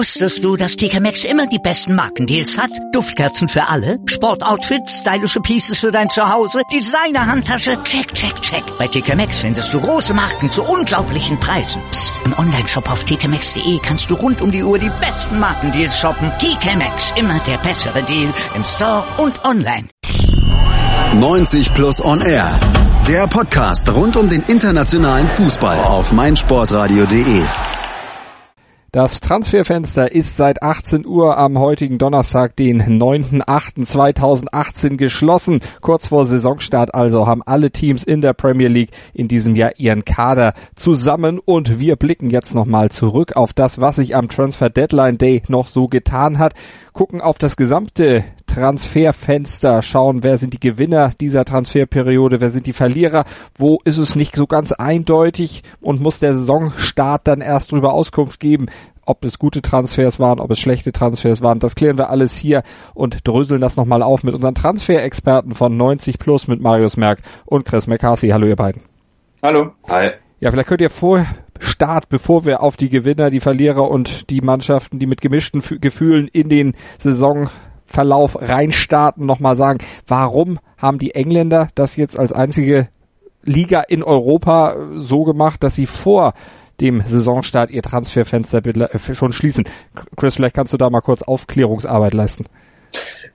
Wusstest du, dass TK Maxx immer die besten Markendeals hat? Duftkerzen für alle, Sportoutfits, stylische Pieces für dein Zuhause, Designer-Handtasche, check, check, check. Bei TK Maxx findest du große Marken zu unglaublichen Preisen. Psst. im Onlineshop auf tkmaxx.de kannst du rund um die Uhr die besten Markendeals shoppen. TK Maxx, immer der bessere Deal im Store und online. 90 Plus On Air. Der Podcast rund um den internationalen Fußball auf meinsportradio.de. Das Transferfenster ist seit 18 Uhr am heutigen Donnerstag, den 9.8.2018 geschlossen. Kurz vor Saisonstart also haben alle Teams in der Premier League in diesem Jahr ihren Kader zusammen und wir blicken jetzt nochmal zurück auf das, was sich am Transfer Deadline Day noch so getan hat gucken auf das gesamte Transferfenster, schauen, wer sind die Gewinner dieser Transferperiode, wer sind die Verlierer, wo ist es nicht so ganz eindeutig und muss der Saisonstart dann erst darüber Auskunft geben, ob es gute Transfers waren, ob es schlechte Transfers waren. Das klären wir alles hier und dröseln das nochmal auf mit unseren Transferexperten von 90 Plus mit Marius Merck und Chris McCarthy. Hallo ihr beiden. Hallo. Hi. Ja, vielleicht könnt ihr vor Start, bevor wir auf die Gewinner, die Verlierer und die Mannschaften, die mit gemischten Gefühlen in den Saisonverlauf reinstarten, nochmal sagen, warum haben die Engländer das jetzt als einzige Liga in Europa so gemacht, dass sie vor dem Saisonstart ihr Transferfenster äh, schon schließen. Chris, vielleicht kannst du da mal kurz Aufklärungsarbeit leisten.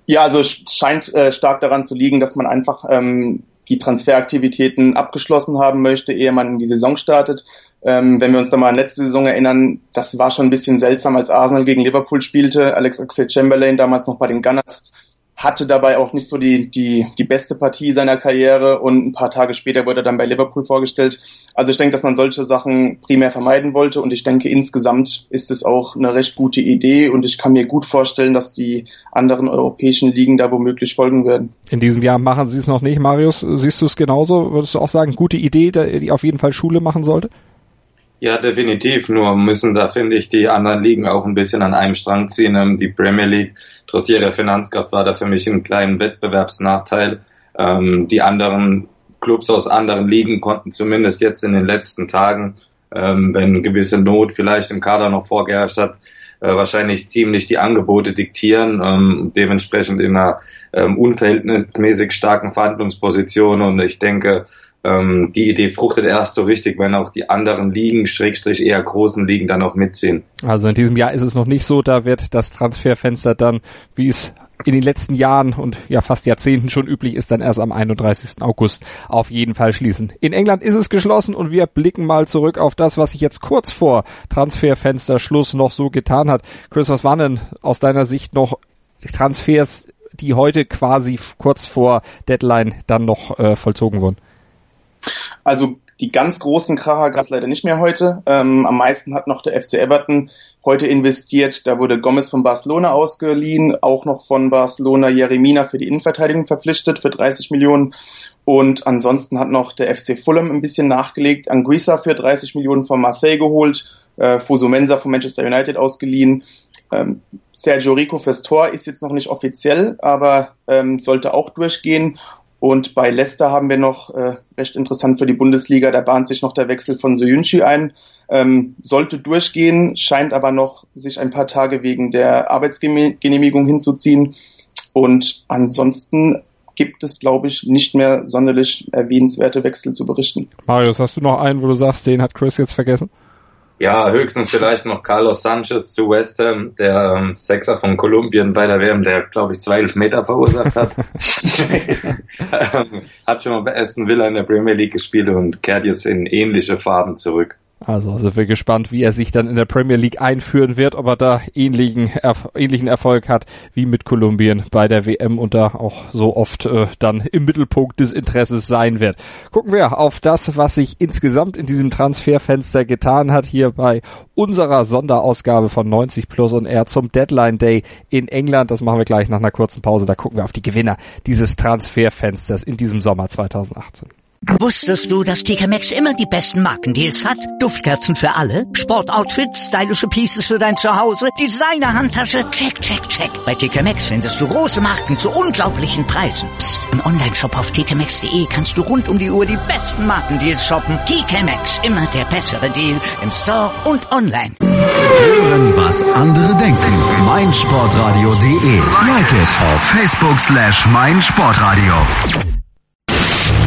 Ja, also es scheint äh, stark daran zu liegen, dass man einfach ähm, die Transferaktivitäten abgeschlossen haben möchte, ehe man in die Saison startet. Ähm, wenn wir uns da mal an letzte Saison erinnern, das war schon ein bisschen seltsam, als Arsenal gegen Liverpool spielte. Alex Oxlade-Chamberlain damals noch bei den Gunners hatte dabei auch nicht so die, die, die beste Partie seiner Karriere und ein paar Tage später wurde er dann bei Liverpool vorgestellt. Also ich denke, dass man solche Sachen primär vermeiden wollte und ich denke, insgesamt ist es auch eine recht gute Idee und ich kann mir gut vorstellen, dass die anderen europäischen Ligen da womöglich folgen werden. In diesem Jahr machen sie es noch nicht. Marius, siehst du es genauso? Würdest du auch sagen, gute Idee, die auf jeden Fall Schule machen sollte? Ja, definitiv. Nur müssen da, finde ich, die anderen Ligen auch ein bisschen an einem Strang ziehen. Ähm, die Premier League, trotz ihrer Finanzkraft, war da für mich ein kleinen Wettbewerbsnachteil. Ähm, die anderen Clubs aus anderen Ligen konnten zumindest jetzt in den letzten Tagen, ähm, wenn gewisse Not vielleicht im Kader noch vorgeherrscht hat, äh, wahrscheinlich ziemlich die Angebote diktieren, dementsprechend in einer unverhältnismäßig starken Verhandlungsposition. Und ich denke, ähm, die Idee fruchtet erst so richtig, wenn auch die anderen Ligen, Schrägstrich eher großen Ligen dann auch mitziehen. Also in diesem Jahr ist es noch nicht so, da wird das Transferfenster dann, wie es in den letzten Jahren und ja fast Jahrzehnten schon üblich ist, dann erst am 31. August auf jeden Fall schließen. In England ist es geschlossen und wir blicken mal zurück auf das, was sich jetzt kurz vor Transferfensterschluss noch so getan hat. Chris, was waren denn aus deiner Sicht noch Transfers, die heute quasi kurz vor Deadline dann noch äh, vollzogen wurden? Also die ganz großen Kracher gab es leider nicht mehr heute. Ähm, am meisten hat noch der FC Everton heute investiert. Da wurde Gomez von Barcelona ausgeliehen, auch noch von Barcelona Jeremina für die Innenverteidigung verpflichtet für 30 Millionen. Und ansonsten hat noch der FC Fulham ein bisschen nachgelegt, Anguissa für 30 Millionen von Marseille geholt, äh, Fuso Mensa von Manchester United ausgeliehen. Ähm, Sergio Rico fürs Tor ist jetzt noch nicht offiziell, aber ähm, sollte auch durchgehen. Und bei Leicester haben wir noch, äh, recht interessant für die Bundesliga, da bahnt sich noch der Wechsel von Soyunchi ein. Ähm, sollte durchgehen, scheint aber noch sich ein paar Tage wegen der Arbeitsgenehmigung hinzuziehen. Und ansonsten gibt es, glaube ich, nicht mehr sonderlich erwähnenswerte Wechsel zu berichten. Marius, hast du noch einen, wo du sagst, den hat Chris jetzt vergessen? Ja, höchstens vielleicht noch Carlos Sanchez zu West Ham, der ähm, Sechser von Kolumbien bei der WM, der, glaube ich, zwei Elfmeter verursacht hat. ähm, hat schon mal bei Aston Villa in der Premier League gespielt und kehrt jetzt in ähnliche Farben zurück. Also sind wir gespannt, wie er sich dann in der Premier League einführen wird, ob er da ähnlichen, erf ähnlichen Erfolg hat wie mit Kolumbien bei der WM und da auch so oft äh, dann im Mittelpunkt des Interesses sein wird. Gucken wir auf das, was sich insgesamt in diesem Transferfenster getan hat, hier bei unserer Sonderausgabe von 90 Plus und R zum Deadline Day in England. Das machen wir gleich nach einer kurzen Pause. Da gucken wir auf die Gewinner dieses Transferfensters in diesem Sommer 2018. Wusstest du, dass TK Maxx immer die besten Markendeals hat? Duftkerzen für alle, Sportoutfits, stylische Pieces für dein Zuhause, Designer-Handtasche, check, check, check. Bei TK Maxx findest du große Marken zu unglaublichen Preisen. Psst. im Onlineshop auf tkmaxx.de kannst du rund um die Uhr die besten Markendeals shoppen. TK Maxx, immer der bessere Deal im Store und online. Hören, was andere denken. meinsportradio.de. Like it auf Facebook slash meinsportradio.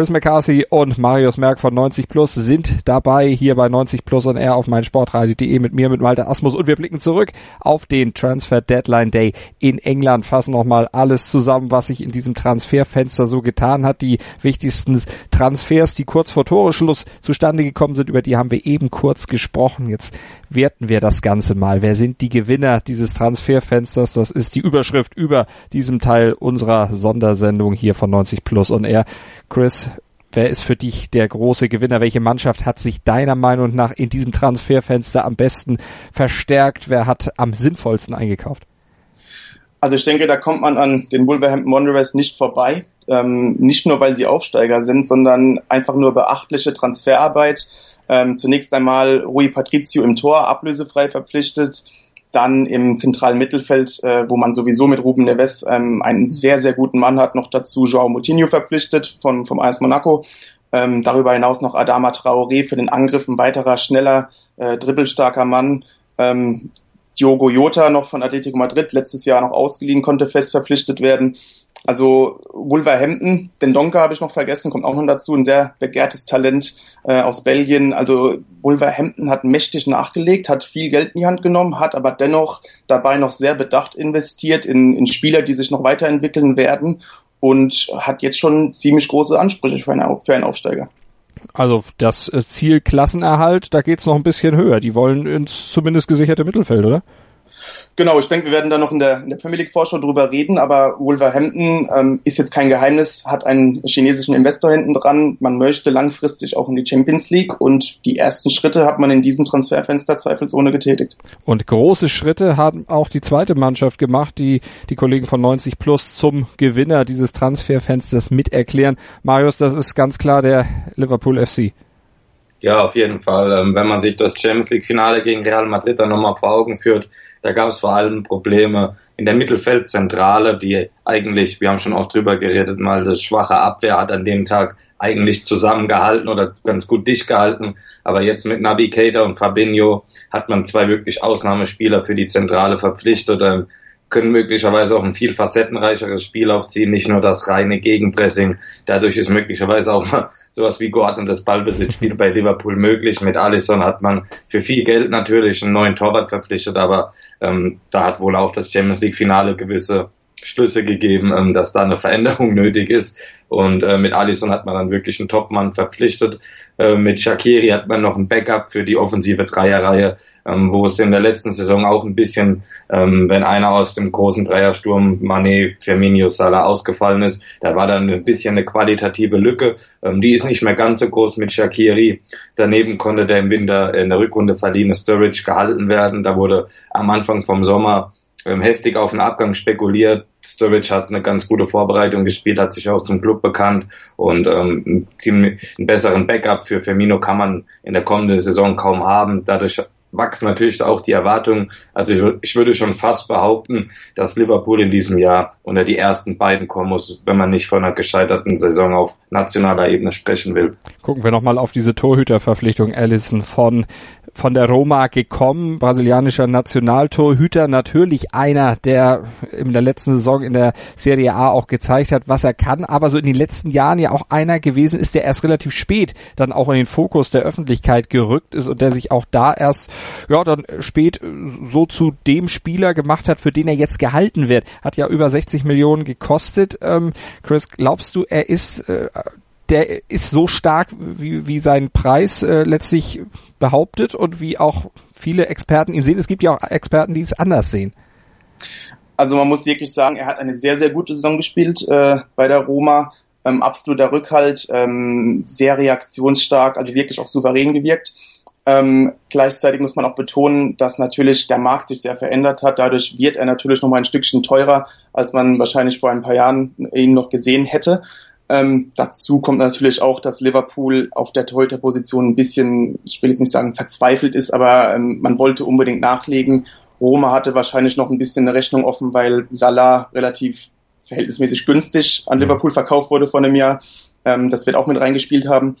Chris McCarthy und Marius Merck von 90 Plus sind dabei hier bei 90 Plus und er auf meinsportradio.de mit mir, mit Malte Asmus und wir blicken zurück auf den Transfer Deadline Day in England, fassen nochmal alles zusammen, was sich in diesem Transferfenster so getan hat. Die wichtigsten Transfers, die kurz vor Toreschluss zustande gekommen sind, über die haben wir eben kurz gesprochen. Jetzt werten wir das Ganze mal. Wer sind die Gewinner dieses Transferfensters? Das ist die Überschrift über diesem Teil unserer Sondersendung hier von 90 Plus und er. Chris, wer ist für dich der große Gewinner? Welche Mannschaft hat sich deiner Meinung nach in diesem Transferfenster am besten verstärkt? Wer hat am sinnvollsten eingekauft? Also ich denke, da kommt man an den Wolverhampton Wanderers nicht vorbei. Ähm, nicht nur, weil sie Aufsteiger sind, sondern einfach nur beachtliche Transferarbeit. Ähm, zunächst einmal Rui Patricio im Tor ablösefrei verpflichtet dann im zentralen Mittelfeld, äh, wo man sowieso mit Ruben Neves ähm, einen sehr, sehr guten Mann hat, noch dazu Joao Moutinho verpflichtet von, vom AS Monaco. Ähm, darüber hinaus noch Adama Traoré für den Angriff, ein weiterer schneller, äh, dribbelstarker Mann. Ähm, Diogo Jota noch von Atletico Madrid, letztes Jahr noch ausgeliehen, konnte fest verpflichtet werden. Also Wolverhampton, den Donker habe ich noch vergessen, kommt auch noch dazu, ein sehr begehrtes Talent äh, aus Belgien. Also Wolverhampton hat mächtig nachgelegt, hat viel Geld in die Hand genommen, hat aber dennoch dabei noch sehr bedacht investiert in, in Spieler, die sich noch weiterentwickeln werden und hat jetzt schon ziemlich große Ansprüche für einen, für einen Aufsteiger. Also das äh, Ziel Klassenerhalt, da geht's noch ein bisschen höher. Die wollen ins zumindest gesicherte Mittelfeld, oder? Genau, ich denke, wir werden da noch in der, in der Premier League Vorschau drüber reden, aber Wolverhampton ähm, ist jetzt kein Geheimnis, hat einen chinesischen Investor hinten dran. Man möchte langfristig auch in die Champions League und die ersten Schritte hat man in diesem Transferfenster zweifelsohne getätigt. Und große Schritte haben auch die zweite Mannschaft gemacht, die die Kollegen von 90 Plus zum Gewinner dieses Transferfensters miterklären. Marius, das ist ganz klar der Liverpool FC. Ja, auf jeden Fall. Ähm, wenn man sich das Champions League Finale gegen Real Madrid dann nochmal vor Augen führt, da gab es vor allem Probleme in der Mittelfeldzentrale, die eigentlich, wir haben schon oft drüber geredet, mal das schwache Abwehr hat an dem Tag eigentlich zusammengehalten oder ganz gut dicht gehalten. Aber jetzt mit Nabi Keita und Fabinho hat man zwei wirklich Ausnahmespieler für die Zentrale verpflichtet, ähm, können möglicherweise auch ein viel facettenreicheres Spiel aufziehen, nicht nur das reine Gegenpressing. Dadurch ist möglicherweise auch mal sowas wie geordnetes Ballbesitzspiel bei Liverpool möglich. Mit Alisson hat man für viel Geld natürlich einen neuen Torwart verpflichtet, aber ähm, da hat wohl auch das Champions League Finale gewisse Schlüsse gegeben, ähm, dass da eine Veränderung nötig ist. Und äh, mit Alisson hat man dann wirklich einen Topmann verpflichtet. Äh, mit Shakiri hat man noch ein Backup für die offensive Dreierreihe, ähm, wo es in der letzten Saison auch ein bisschen, ähm, wenn einer aus dem großen Dreiersturm, Mane, Firmino, Salah ausgefallen ist, da war dann ein bisschen eine qualitative Lücke. Ähm, die ist nicht mehr ganz so groß mit Shakiri. Daneben konnte der im Winter in der Rückrunde verliehene Sturridge gehalten werden. Da wurde am Anfang vom Sommer ähm, heftig auf den Abgang spekuliert. Sturridge hat eine ganz gute Vorbereitung gespielt, hat sich auch zum Club bekannt und ähm, einen, ziemlich, einen besseren Backup für Firmino kann man in der kommenden Saison kaum haben. Dadurch wachsen natürlich auch die Erwartungen. Also ich, würde schon fast behaupten, dass Liverpool in diesem Jahr unter die ersten beiden kommen muss, wenn man nicht von einer gescheiterten Saison auf nationaler Ebene sprechen will. Gucken wir nochmal auf diese Torhüterverpflichtung Allison von von der Roma gekommen, brasilianischer Nationaltorhüter, natürlich einer, der in der letzten Saison in der Serie A auch gezeigt hat, was er kann, aber so in den letzten Jahren ja auch einer gewesen ist, der erst relativ spät dann auch in den Fokus der Öffentlichkeit gerückt ist und der sich auch da erst, ja, dann spät so zu dem Spieler gemacht hat, für den er jetzt gehalten wird. Hat ja über 60 Millionen gekostet. Ähm, Chris, glaubst du, er ist äh, der ist so stark, wie, wie sein Preis äh, letztlich behauptet und wie auch viele Experten ihn sehen. Es gibt ja auch Experten, die es anders sehen. Also man muss wirklich sagen, er hat eine sehr, sehr gute Saison gespielt äh, bei der Roma. ähm, absoluter Rückhalt, ähm, sehr reaktionsstark, also wirklich auch souverän gewirkt. Ähm, gleichzeitig muss man auch betonen, dass natürlich der Markt sich sehr verändert hat. Dadurch wird er natürlich noch mal ein Stückchen teurer, als man wahrscheinlich vor ein paar Jahren ihn noch gesehen hätte. Ähm, dazu kommt natürlich auch, dass Liverpool auf der Torhüter-Position ein bisschen, ich will jetzt nicht sagen verzweifelt ist, aber ähm, man wollte unbedingt nachlegen. Roma hatte wahrscheinlich noch ein bisschen eine Rechnung offen, weil Salah relativ verhältnismäßig günstig an Liverpool verkauft wurde vor einem Jahr. Ähm, das wird auch mit reingespielt haben.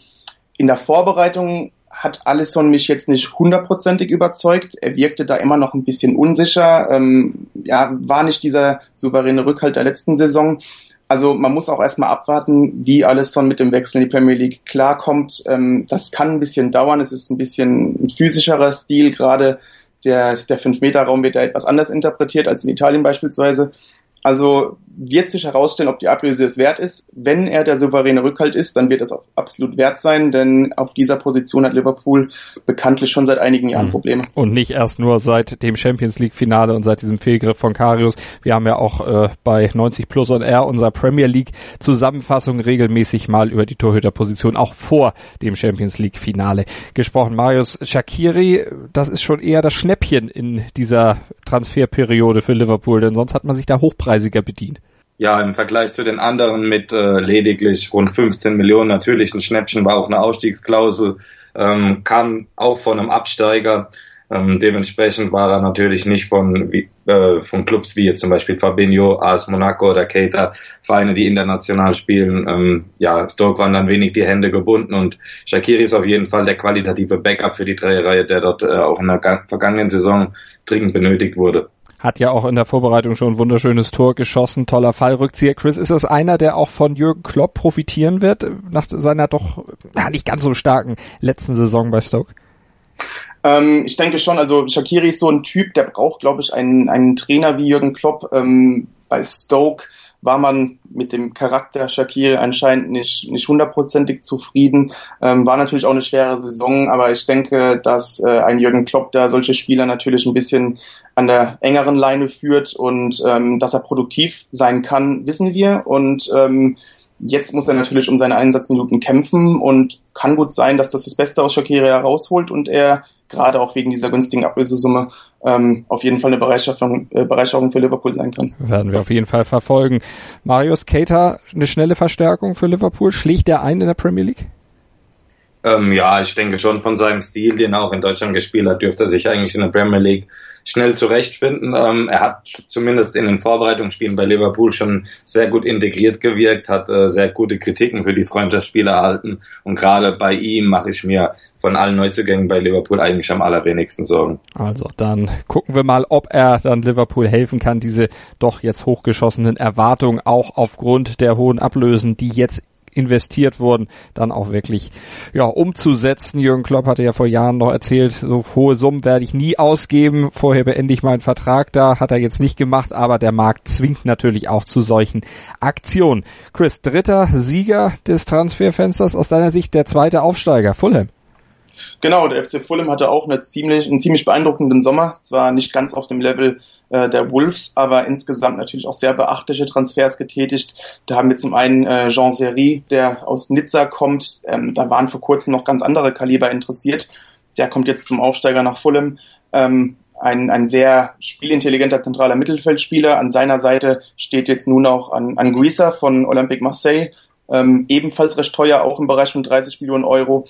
In der Vorbereitung hat Alisson mich jetzt nicht hundertprozentig überzeugt. Er wirkte da immer noch ein bisschen unsicher. Ähm, ja, war nicht dieser souveräne Rückhalt der letzten Saison. Also man muss auch erstmal abwarten, wie Alisson mit dem Wechsel in die Premier League klarkommt. Ähm, das kann ein bisschen dauern. Es ist ein bisschen ein physischerer Stil. Gerade der, der 5-Meter-Raum wird da etwas anders interpretiert als in Italien beispielsweise. Also wird sich herausstellen, ob die Ablöse es wert ist. Wenn er der souveräne Rückhalt ist, dann wird es auch absolut wert sein, denn auf dieser Position hat Liverpool bekanntlich schon seit einigen Jahren mhm. Probleme. Und nicht erst nur seit dem Champions League Finale und seit diesem Fehlgriff von Karius. Wir haben ja auch äh, bei 90 Plus und R unserer Premier League Zusammenfassung regelmäßig mal über die Torhüterposition auch vor dem Champions League Finale gesprochen. Marius Shakiri, das ist schon eher das Schnäppchen in dieser Transferperiode für Liverpool, denn sonst hat man sich da hochpreisiger bedient. Ja, im Vergleich zu den anderen mit äh, lediglich rund 15 Millionen natürlich ein Schnäppchen war auch eine Ausstiegsklausel, ähm, kam auch von einem Absteiger. Ähm, dementsprechend war er natürlich nicht von, wie, äh, von Clubs wie zum Beispiel Fabinho, AS Monaco oder Keita, Vereine, die international spielen. Ähm, ja, Stoke waren dann wenig die Hände gebunden und Shakiri ist auf jeden Fall der qualitative Backup für die Dreierreihe, der dort äh, auch in der vergangenen Saison dringend benötigt wurde hat ja auch in der Vorbereitung schon ein wunderschönes Tor geschossen, toller Fallrückzieher. Chris, ist das einer, der auch von Jürgen Klopp profitieren wird, nach seiner doch ja, nicht ganz so starken letzten Saison bei Stoke? Ähm, ich denke schon, also Shakiri ist so ein Typ, der braucht, glaube ich, einen, einen Trainer wie Jürgen Klopp. Ähm, bei Stoke war man mit dem Charakter Shakir anscheinend nicht nicht hundertprozentig zufrieden. Ähm, war natürlich auch eine schwere Saison, aber ich denke, dass äh, ein Jürgen Klopp da solche Spieler natürlich ein bisschen an der engeren Leine führt und ähm, dass er produktiv sein kann, wissen wir. Und ähm, Jetzt muss er natürlich um seine Einsatzminuten kämpfen und kann gut sein, dass das das Beste aus Shakiri herausholt und er gerade auch wegen dieser günstigen Ablösesumme ähm, auf jeden Fall eine Bereicherung, äh, Bereicherung für Liverpool sein kann. Werden wir auf jeden Fall verfolgen. Marius Keita, eine schnelle Verstärkung für Liverpool. Schlägt er ein in der Premier League? Ähm, ja, ich denke schon von seinem Stil, den er auch in Deutschland gespielt hat, dürfte er sich eigentlich in der Premier League schnell zurechtfinden. Ähm, er hat zumindest in den Vorbereitungsspielen bei Liverpool schon sehr gut integriert gewirkt, hat äh, sehr gute Kritiken für die Freundschaftsspiele erhalten und gerade bei ihm mache ich mir von allen Neuzugängen bei Liverpool eigentlich am allerwenigsten Sorgen. Also dann gucken wir mal, ob er dann Liverpool helfen kann, diese doch jetzt hochgeschossenen Erwartungen auch aufgrund der hohen Ablösen, die jetzt investiert wurden, dann auch wirklich ja umzusetzen. Jürgen Klopp hatte ja vor Jahren noch erzählt, so hohe Summen werde ich nie ausgeben. Vorher beende ich meinen Vertrag da, hat er jetzt nicht gemacht, aber der Markt zwingt natürlich auch zu solchen Aktionen. Chris, dritter Sieger des Transferfensters aus deiner Sicht, der zweite Aufsteiger, Fulham. Genau, der FC Fulham hatte auch eine ziemlich, einen ziemlich beeindruckenden Sommer. Zwar nicht ganz auf dem Level äh, der Wolves, aber insgesamt natürlich auch sehr beachtliche Transfers getätigt. Da haben wir zum einen äh, Jean Seri, der aus Nizza kommt. Ähm, da waren vor kurzem noch ganz andere Kaliber interessiert. Der kommt jetzt zum Aufsteiger nach Fulham. Ähm, ein, ein sehr spielintelligenter zentraler Mittelfeldspieler. An seiner Seite steht jetzt nun auch an, an Guisa von Olympique Marseille, ähm, ebenfalls recht teuer, auch im Bereich von 30 Millionen Euro.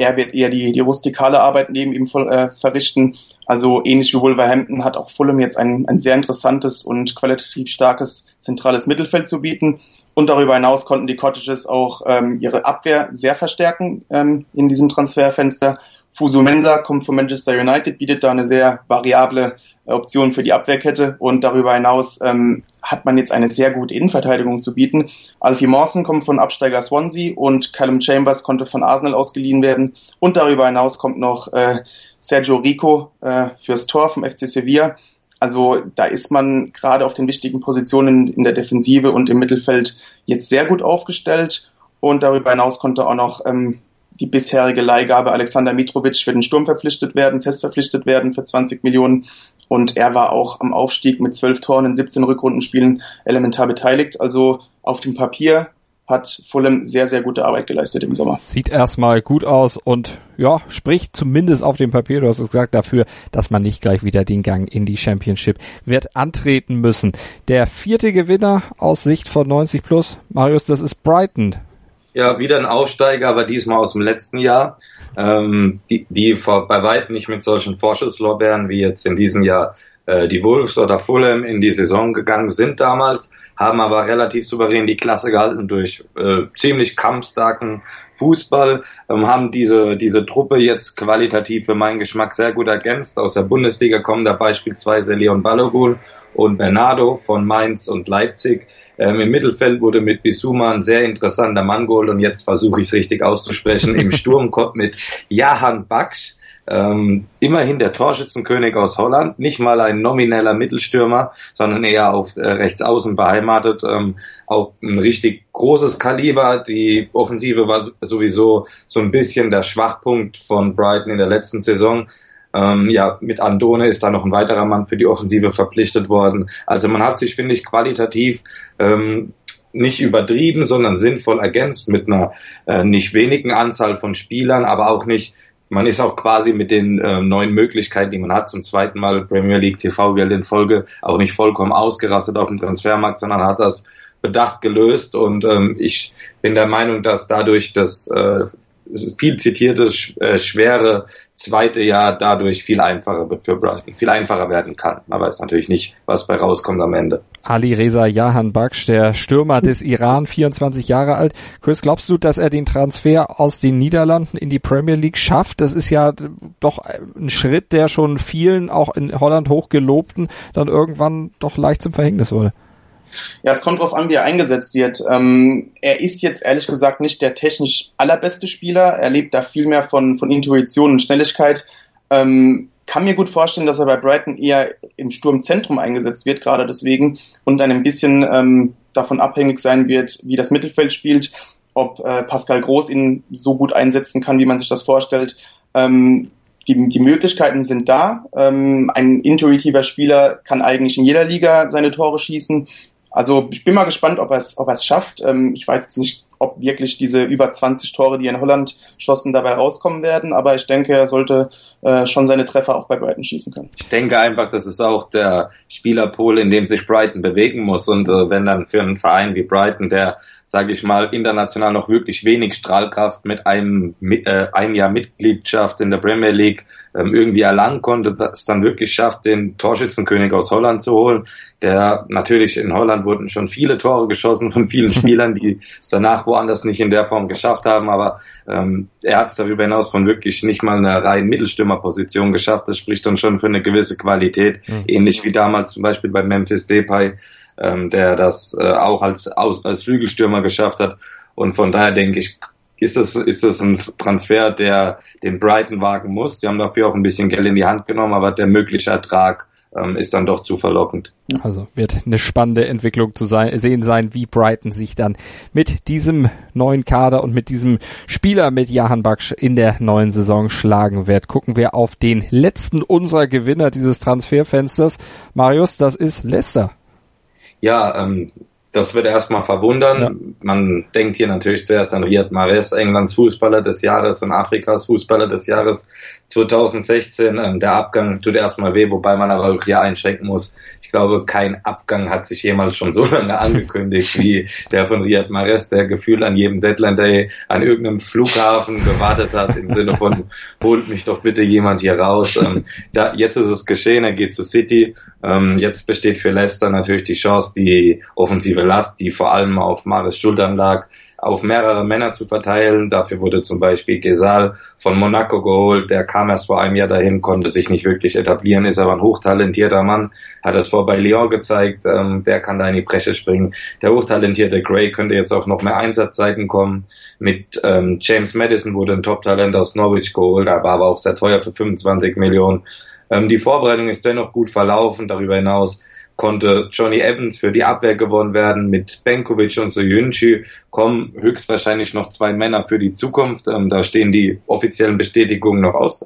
Er wird eher die, die rustikale Arbeit neben ihm äh, verrichten. Also ähnlich wie Wolverhampton hat auch Fulham jetzt ein, ein sehr interessantes und qualitativ starkes zentrales Mittelfeld zu bieten. Und darüber hinaus konnten die Cottages auch ähm, ihre Abwehr sehr verstärken ähm, in diesem Transferfenster. Fusu Mensa kommt von Manchester United, bietet da eine sehr variable äh, Option für die Abwehrkette und darüber hinaus ähm, hat man jetzt eine sehr gute Innenverteidigung zu bieten. Alfie Mawson kommt von Absteiger Swansea und Callum Chambers konnte von Arsenal ausgeliehen werden und darüber hinaus kommt noch äh, Sergio Rico äh, fürs Tor vom FC Sevilla. Also da ist man gerade auf den wichtigen Positionen in der Defensive und im Mittelfeld jetzt sehr gut aufgestellt und darüber hinaus konnte auch noch ähm, die bisherige Leihgabe Alexander Mitrovic für den Sturm verpflichtet werden, fest verpflichtet werden für 20 Millionen. Und er war auch am Aufstieg mit zwölf Toren in 17 Rückrundenspielen elementar beteiligt. Also auf dem Papier hat Fulham sehr, sehr gute Arbeit geleistet im Sommer. Sieht erstmal gut aus und ja, spricht zumindest auf dem Papier, du hast es gesagt, dafür, dass man nicht gleich wieder den Gang in die Championship wird antreten müssen. Der vierte Gewinner aus Sicht von 90 plus, Marius, das ist Brighton. Ja, wieder ein Aufsteiger, aber diesmal aus dem letzten Jahr, ähm, die, die vor, bei weitem nicht mit solchen Vorschusslorbeeren wie jetzt in diesem Jahr äh, die Wolves oder Fulham in die Saison gegangen sind damals, haben aber relativ souverän die Klasse gehalten durch äh, ziemlich kampfstarken Fußball, ähm, haben diese, diese Truppe jetzt qualitativ für meinen Geschmack sehr gut ergänzt. Aus der Bundesliga kommen da beispielsweise Leon Balogun und Bernardo von Mainz und Leipzig. Ähm, Im Mittelfeld wurde mit Bisuma ein sehr interessanter Mann geholt und jetzt versuche ich es richtig auszusprechen. Im Sturm kommt mit Jahan Baksch ähm, immerhin der Torschützenkönig aus Holland, nicht mal ein nomineller Mittelstürmer, sondern eher auf äh, rechts außen beheimatet, ähm, auch ein richtig großes Kaliber. Die Offensive war sowieso so ein bisschen der Schwachpunkt von Brighton in der letzten Saison. Ähm, ja, mit Andone ist da noch ein weiterer Mann für die Offensive verpflichtet worden. Also man hat sich, finde ich, qualitativ ähm, nicht übertrieben, sondern sinnvoll ergänzt mit einer äh, nicht wenigen Anzahl von Spielern, aber auch nicht man ist auch quasi mit den äh, neuen Möglichkeiten, die man hat, zum zweiten Mal Premier League TV-Geld in Folge, auch nicht vollkommen ausgerastet auf dem Transfermarkt, sondern hat das bedacht gelöst. Und ähm, ich bin der Meinung, dass dadurch das äh, viel zitierte, äh, schwere zweite Jahr dadurch viel einfacher wird für Brighton, viel einfacher werden kann. Man weiß natürlich nicht, was bei rauskommt am Ende. Ali Reza Jahan Baksh, der Stürmer des Iran, 24 Jahre alt. Chris, glaubst du, dass er den Transfer aus den Niederlanden in die Premier League schafft? Das ist ja doch ein Schritt, der schon vielen, auch in Holland hochgelobten, dann irgendwann doch leicht zum Verhängnis wurde. Ja, es kommt darauf an, wie er eingesetzt wird. Ähm, er ist jetzt ehrlich gesagt nicht der technisch allerbeste Spieler. Er lebt da viel mehr von, von Intuition und Schnelligkeit. Ähm, kann mir gut vorstellen, dass er bei Brighton eher im Sturmzentrum eingesetzt wird, gerade deswegen, und dann ein bisschen ähm, davon abhängig sein wird, wie das Mittelfeld spielt, ob äh, Pascal Groß ihn so gut einsetzen kann, wie man sich das vorstellt. Ähm, die, die Möglichkeiten sind da. Ähm, ein intuitiver Spieler kann eigentlich in jeder Liga seine Tore schießen. Also ich bin mal gespannt, ob er es ob er es schafft. Ähm, ich weiß nicht, ob wirklich diese über 20 Tore, die in Holland schossen, dabei rauskommen werden. Aber ich denke, er sollte äh, schon seine Treffer auch bei Brighton schießen können. Ich denke einfach, das ist auch der Spielerpool, in dem sich Brighton bewegen muss. Und äh, wenn dann für einen Verein wie Brighton, der sage ich mal, international noch wirklich wenig Strahlkraft mit einem, äh, einem Jahr Mitgliedschaft in der Premier League ähm, irgendwie erlangen konnte, das dann wirklich schafft, den Torschützenkönig aus Holland zu holen. Der natürlich in Holland wurden schon viele Tore geschossen von vielen Spielern, die es danach woanders nicht in der Form geschafft haben, aber ähm, er hat es darüber hinaus von wirklich nicht mal einer reinen Mittelstürmerposition geschafft. Das spricht dann schon für eine gewisse Qualität, mhm. ähnlich wie damals zum Beispiel bei Memphis Depay ähm, der das äh, auch als, als, als Flügelstürmer geschafft hat. Und von daher denke ich, ist das, ist das ein Transfer, der den Brighton wagen muss. Die haben dafür auch ein bisschen Geld in die Hand genommen, aber der mögliche Ertrag ähm, ist dann doch zu verlockend. Also wird eine spannende Entwicklung zu sein, sehen sein, wie Brighton sich dann mit diesem neuen Kader und mit diesem Spieler mit Jahan Baksch in der neuen Saison schlagen wird. Gucken wir auf den letzten unserer Gewinner dieses Transferfensters. Marius, das ist Leicester ja, ähm, das wird erstmal verwundern. Ja. Man denkt hier natürlich zuerst an Riyad Mahrez, Englands Fußballer des Jahres und Afrikas Fußballer des Jahres 2016. Ähm, der Abgang tut erstmal weh, wobei man aber auch hier einschränken muss. Ich glaube, kein Abgang hat sich jemals schon so lange angekündigt wie der von Riyad Mahrez, der gefühlt an jedem Deadline Day an irgendeinem Flughafen gewartet hat im Sinne von, holt mich doch bitte jemand hier raus. Ähm, da, jetzt ist es geschehen, er geht zu City. Ähm, jetzt besteht für Leicester natürlich die Chance, die offensive Last, die vor allem auf Mares Schultern lag, auf mehrere Männer zu verteilen. Dafür wurde zum Beispiel Gesal von Monaco geholt. Der kam erst vor einem Jahr dahin, konnte sich nicht wirklich etablieren, ist aber ein hochtalentierter Mann, hat es vor bei Lyon gezeigt, ähm, der kann da in die Bresche springen. Der hochtalentierte Gray könnte jetzt auf noch mehr Einsatzzeiten kommen. Mit ähm, James Madison wurde ein Top-Talent aus Norwich geholt, war aber auch sehr teuer für 25 Millionen. Ähm, die Vorbereitung ist dennoch gut verlaufen. Darüber hinaus konnte Johnny Evans für die Abwehr gewonnen werden. Mit Benkovic und Soyuncu kommen höchstwahrscheinlich noch zwei Männer für die Zukunft. Ähm, da stehen die offiziellen Bestätigungen noch aus.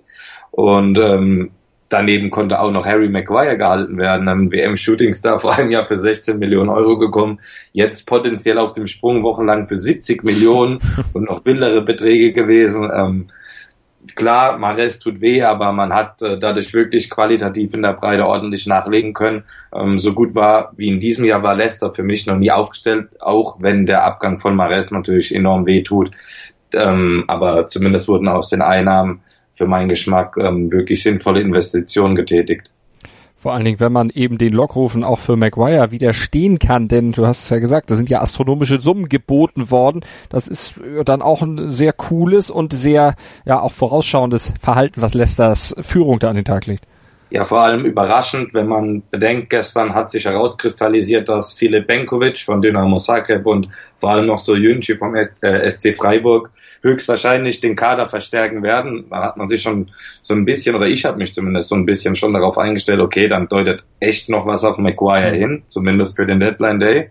Und ähm, daneben konnte auch noch Harry Maguire gehalten werden, ein WM-Shootingstar vor einem Jahr für 16 Millionen Euro gekommen, jetzt potenziell auf dem Sprung wochenlang für 70 Millionen und noch wildere Beträge gewesen. Ähm, klar, Mares tut weh, aber man hat äh, dadurch wirklich qualitativ in der Breite ordentlich nachlegen können. Ähm, so gut war wie in diesem Jahr war Leicester für mich noch nie aufgestellt, auch wenn der Abgang von Mares natürlich enorm weh tut. Ähm, aber zumindest wurden aus den Einnahmen für meinen Geschmack ähm, wirklich sinnvolle Investitionen getätigt. Vor allen Dingen, wenn man eben den Lockrufen auch für Maguire widerstehen kann, denn du hast es ja gesagt, da sind ja astronomische Summen geboten worden. Das ist dann auch ein sehr cooles und sehr, ja, auch vorausschauendes Verhalten, was Leicesters Führung da an den Tag legt. Ja, vor allem überraschend, wenn man bedenkt, gestern hat sich herauskristallisiert, dass Filip Benkovic von Dynamo Zagreb und vor allem noch so Jünci vom SC äh, Freiburg höchstwahrscheinlich den Kader verstärken werden. Da hat man sich schon so ein bisschen, oder ich habe mich zumindest so ein bisschen schon darauf eingestellt, okay, dann deutet echt noch was auf Maguire mhm. hin, zumindest für den Deadline Day.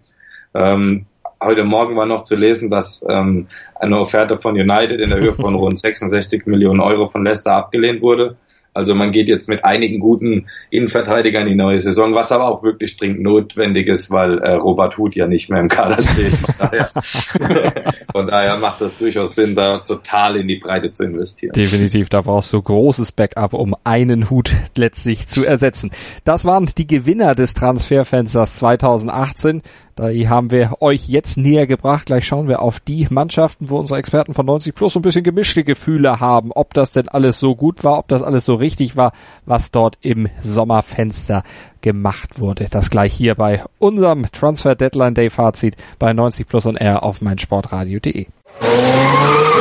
Ähm, heute Morgen war noch zu lesen, dass ähm, eine Offerte von United in der Höhe von rund 66 Millionen Euro von Leicester abgelehnt wurde. Also man geht jetzt mit einigen guten Innenverteidigern in die neue Saison, was aber auch wirklich dringend notwendig ist, weil äh, Robert Huth ja nicht mehr im Kader steht. Von daher, von daher macht das durchaus Sinn, da total in die Breite zu investieren. Definitiv, da brauchst du großes Backup, um einen Hut letztlich zu ersetzen. Das waren die Gewinner des Transferfensters 2018. Da haben wir euch jetzt näher gebracht. Gleich schauen wir auf die Mannschaften, wo unsere Experten von 90 Plus so ein bisschen gemischte Gefühle haben, ob das denn alles so gut war, ob das alles so richtig war, was dort im Sommerfenster gemacht wurde. Das gleich hier bei unserem Transfer Deadline Day Fazit bei 90 Plus und R auf meinsportradio.de.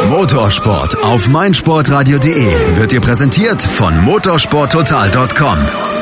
Motorsport auf meinsportradio.de wird dir präsentiert von motorsporttotal.com.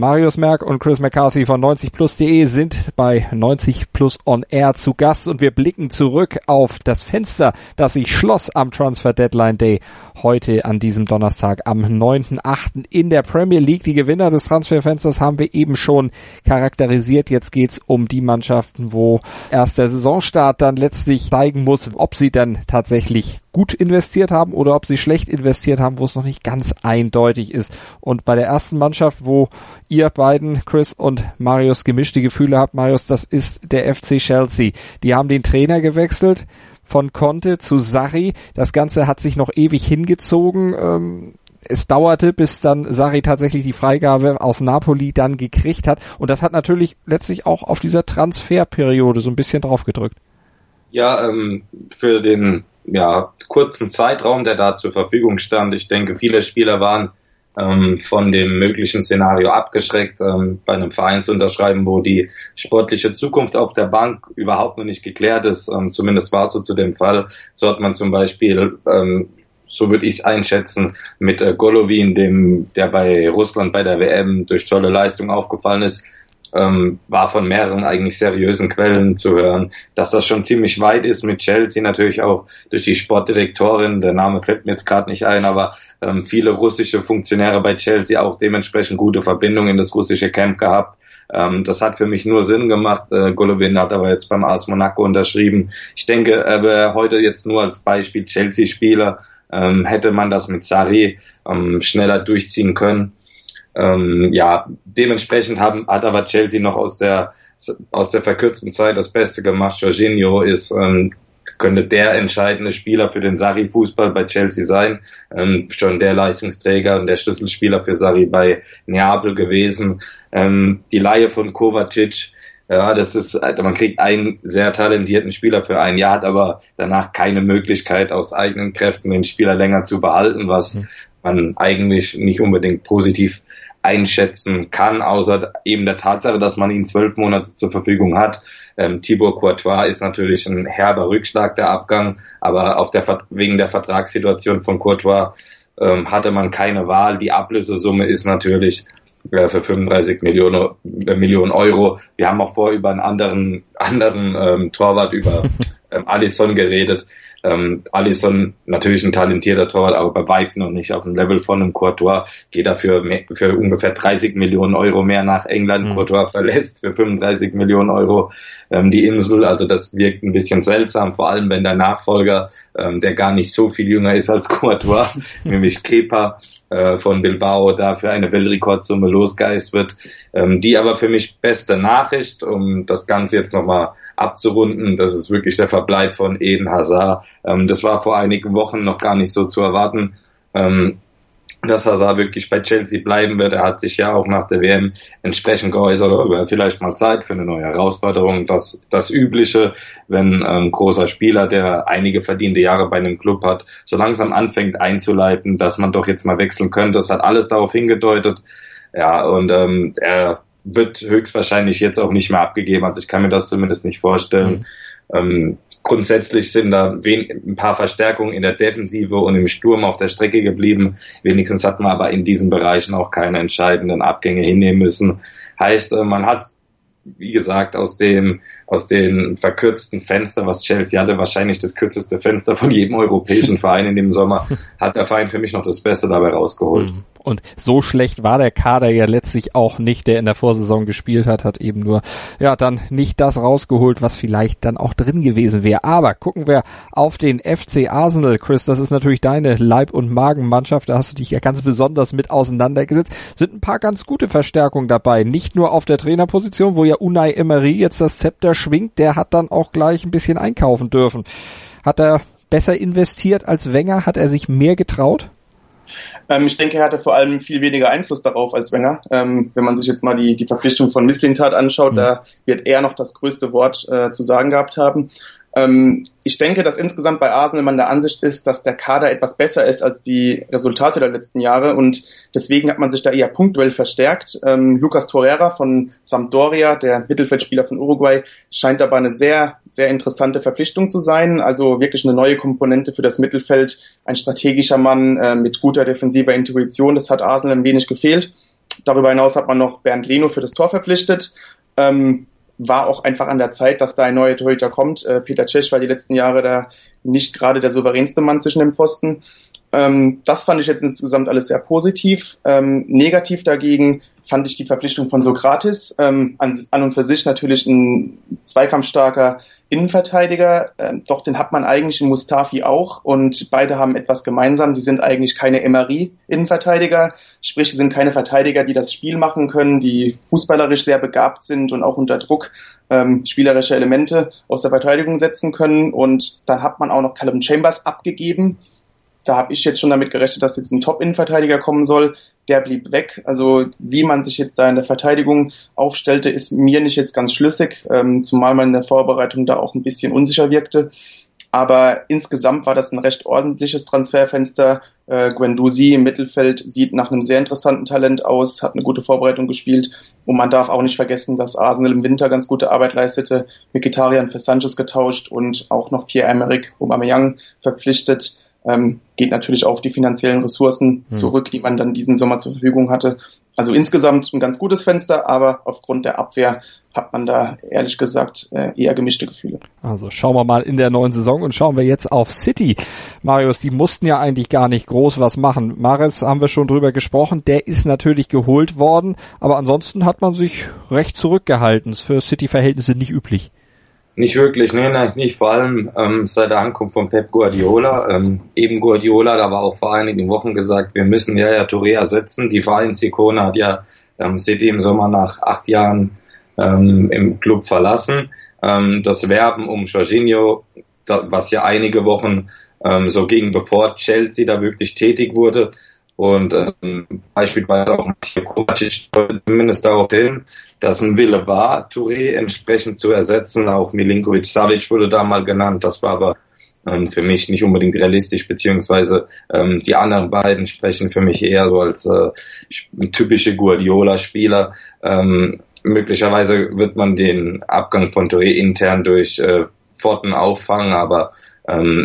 Marius Merck und Chris McCarthy von 90plus.de sind bei 90 Plus on Air zu Gast. Und wir blicken zurück auf das Fenster, das sich schloss am Transfer Deadline Day heute an diesem Donnerstag am 9.8. in der Premier League. Die Gewinner des Transferfensters haben wir eben schon charakterisiert. Jetzt geht's um die Mannschaften, wo erst der Saisonstart dann letztlich zeigen muss, ob sie dann tatsächlich gut investiert haben oder ob sie schlecht investiert haben, wo es noch nicht ganz eindeutig ist. Und bei der ersten Mannschaft, wo ihr beiden, Chris und Marius, gemischte Gefühle habt, Marius, das ist der FC Chelsea. Die haben den Trainer gewechselt von Conte zu Sarri. Das Ganze hat sich noch ewig hingezogen. Ähm, es dauerte, bis dann Sarri tatsächlich die Freigabe aus Napoli dann gekriegt hat. Und das hat natürlich letztlich auch auf dieser Transferperiode so ein bisschen drauf gedrückt. Ja, ähm, für den ja, kurzen Zeitraum, der da zur Verfügung stand. Ich denke, viele Spieler waren ähm, von dem möglichen Szenario abgeschreckt, ähm, bei einem Verein zu unterschreiben, wo die sportliche Zukunft auf der Bank überhaupt noch nicht geklärt ist. Ähm, zumindest war es so zu dem Fall. So hat man zum Beispiel ähm, so würde ich es einschätzen, mit äh, Golovin, dem, der bei Russland bei der WM durch tolle Leistung aufgefallen ist, ähm, war von mehreren eigentlich seriösen Quellen zu hören, dass das schon ziemlich weit ist mit Chelsea, natürlich auch durch die Sportdirektorin, der Name fällt mir jetzt gerade nicht ein, aber ähm, viele russische Funktionäre bei Chelsea auch dementsprechend gute Verbindungen in das russische Camp gehabt. Ähm, das hat für mich nur Sinn gemacht. Äh, Golovin hat aber jetzt beim AS Monaco unterschrieben. Ich denke, er wäre heute jetzt nur als Beispiel Chelsea-Spieler, ähm, hätte man das mit Sari ähm, schneller durchziehen können. Ähm, ja, dementsprechend haben, hat aber Chelsea noch aus der aus der verkürzten Zeit das Beste gemacht. Jorginho ist ähm, könnte der entscheidende Spieler für den Sarri-Fußball bei Chelsea sein. Ähm, schon der Leistungsträger und der Schlüsselspieler für Sarri bei Neapel gewesen. Ähm, die Laie von Kovacic, ja, das ist, man kriegt einen sehr talentierten Spieler für ein Jahr, hat aber danach keine Möglichkeit, aus eigenen Kräften den Spieler länger zu behalten, was mhm. man eigentlich nicht unbedingt positiv einschätzen kann, außer eben der Tatsache, dass man ihn zwölf Monate zur Verfügung hat. Ähm, Thibaut Courtois ist natürlich ein herber Rückschlag der Abgang, aber auf der, wegen der Vertragssituation von Courtois ähm, hatte man keine Wahl. Die Ablösesumme ist natürlich äh, für 35 Millionen, äh, Millionen Euro. Wir haben auch vor über einen anderen, anderen ähm, Torwart, über ähm, Alisson geredet. Ähm, Alisson natürlich ein talentierter Torwart, aber bei weitem noch nicht auf dem Level von einem Courtois. Geht dafür mehr, für ungefähr 30 Millionen Euro mehr nach England. Mhm. Courtois verlässt für 35 Millionen Euro ähm, die Insel. Also das wirkt ein bisschen seltsam, vor allem wenn der Nachfolger, ähm, der gar nicht so viel jünger ist als Courtois, nämlich Kepa, äh, von Bilbao da für eine Weltrekordsumme losgeist wird. Ähm, die aber für mich beste Nachricht, um das Ganze jetzt nochmal abzurunden, das ist wirklich der Verbleib von Eden Hazard. Ähm, das war vor einigen Wochen noch gar nicht so zu erwarten. Ähm, dass Hazard wirklich bei Chelsea bleiben wird. Er hat sich ja auch nach der WM entsprechend geäußert, aber vielleicht mal Zeit für eine neue Herausforderung. Das, das Übliche, wenn ein ähm, großer Spieler, der einige verdiente Jahre bei einem Club hat, so langsam anfängt einzuleiten, dass man doch jetzt mal wechseln könnte. Das hat alles darauf hingedeutet. Ja, und ähm, er wird höchstwahrscheinlich jetzt auch nicht mehr abgegeben. Also ich kann mir das zumindest nicht vorstellen. Mhm. Ähm, grundsätzlich sind da ein paar Verstärkungen in der Defensive und im Sturm auf der Strecke geblieben. Wenigstens hat man aber in diesen Bereichen auch keine entscheidenden Abgänge hinnehmen müssen. Heißt, äh, man hat, wie gesagt, aus dem aus den verkürzten Fenster, was Chelsea hatte, wahrscheinlich das kürzeste Fenster von jedem europäischen Verein in dem Sommer, hat der Verein für mich noch das Beste dabei rausgeholt. Und so schlecht war der Kader ja letztlich auch nicht, der in der Vorsaison gespielt hat, hat eben nur, ja, dann nicht das rausgeholt, was vielleicht dann auch drin gewesen wäre. Aber gucken wir auf den FC Arsenal, Chris, das ist natürlich deine Leib- und Magenmannschaft, da hast du dich ja ganz besonders mit auseinandergesetzt. Sind ein paar ganz gute Verstärkungen dabei, nicht nur auf der Trainerposition, wo ja Unai Emery jetzt das Zepter schwingt, der hat dann auch gleich ein bisschen einkaufen dürfen. Hat er besser investiert als Wenger? Hat er sich mehr getraut? Ähm, ich denke, er hatte vor allem viel weniger Einfluss darauf als Wenger. Ähm, wenn man sich jetzt mal die, die Verpflichtung von Misslintat anschaut, mhm. da wird er noch das größte Wort äh, zu sagen gehabt haben. Ähm, ich denke, dass insgesamt bei Arsenal man der Ansicht ist, dass der Kader etwas besser ist als die Resultate der letzten Jahre und deswegen hat man sich da eher punktuell verstärkt. Ähm, Lucas Torreira von Sampdoria, der Mittelfeldspieler von Uruguay, scheint dabei eine sehr, sehr interessante Verpflichtung zu sein. Also wirklich eine neue Komponente für das Mittelfeld, ein strategischer Mann äh, mit guter defensiver Intuition. Das hat Arsenal ein wenig gefehlt. Darüber hinaus hat man noch Bernd Leno für das Tor verpflichtet. Ähm, war auch einfach an der Zeit, dass da ein neuer Torhüter kommt. Äh, Peter Cech war die letzten Jahre da nicht gerade der souveränste Mann zwischen den Pfosten. Ähm, das fand ich jetzt insgesamt alles sehr positiv. Ähm, negativ dagegen fand ich die Verpflichtung von Sokrates, ähm, an, an, und für sich natürlich ein zweikampfstarker Innenverteidiger, ähm, doch den hat man eigentlich in Mustafi auch und beide haben etwas gemeinsam. Sie sind eigentlich keine Emery-Innenverteidiger, sprich, sie sind keine Verteidiger, die das Spiel machen können, die fußballerisch sehr begabt sind und auch unter Druck ähm, spielerische Elemente aus der Verteidigung setzen können. Und dann hat man auch noch Callum Chambers abgegeben, da habe ich jetzt schon damit gerechnet, dass jetzt ein Top-Innenverteidiger kommen soll. Der blieb weg. Also wie man sich jetzt da in der Verteidigung aufstellte, ist mir nicht jetzt ganz schlüssig, ähm, zumal man in der Vorbereitung da auch ein bisschen unsicher wirkte. Aber insgesamt war das ein recht ordentliches Transferfenster. Äh, Guendouzi im Mittelfeld sieht nach einem sehr interessanten Talent aus, hat eine gute Vorbereitung gespielt. Und man darf auch nicht vergessen, dass Arsenal im Winter ganz gute Arbeit leistete. Mikitarian für Sanchez getauscht und auch noch Pierre-Emerick Aubameyang verpflichtet ähm, geht natürlich auf die finanziellen Ressourcen hm. zurück, die man dann diesen Sommer zur Verfügung hatte. Also insgesamt ein ganz gutes Fenster, aber aufgrund der Abwehr hat man da ehrlich gesagt äh, eher gemischte Gefühle. Also schauen wir mal in der neuen Saison und schauen wir jetzt auf City. Marius, die mussten ja eigentlich gar nicht groß was machen. Maris haben wir schon drüber gesprochen, der ist natürlich geholt worden, aber ansonsten hat man sich recht zurückgehalten. Ist für City-Verhältnisse nicht üblich. Nicht wirklich, nee, nein, nicht. Vor allem ähm, seit der Ankunft von Pep Guardiola. Ähm, eben Guardiola hat aber auch vor einigen Wochen gesagt, wir müssen ja ja Touré ersetzen. Die Vereinsikone hat ja ähm, City im Sommer nach acht Jahren ähm, im Club verlassen. Ähm, das Werben um Jorginho, da, was ja einige Wochen ähm, so ging, bevor Chelsea da wirklich tätig wurde, und ähm, beispielsweise auch Mathieu Kovacic zumindest darauf hin, dass ein Wille war, Touré entsprechend zu ersetzen. Auch Milinkovic Savic wurde da mal genannt. Das war aber ähm, für mich nicht unbedingt realistisch, beziehungsweise ähm, die anderen beiden sprechen für mich eher so als äh, typische Guardiola-Spieler. Ähm, möglicherweise wird man den Abgang von Touré intern durch äh, Pforten auffangen, aber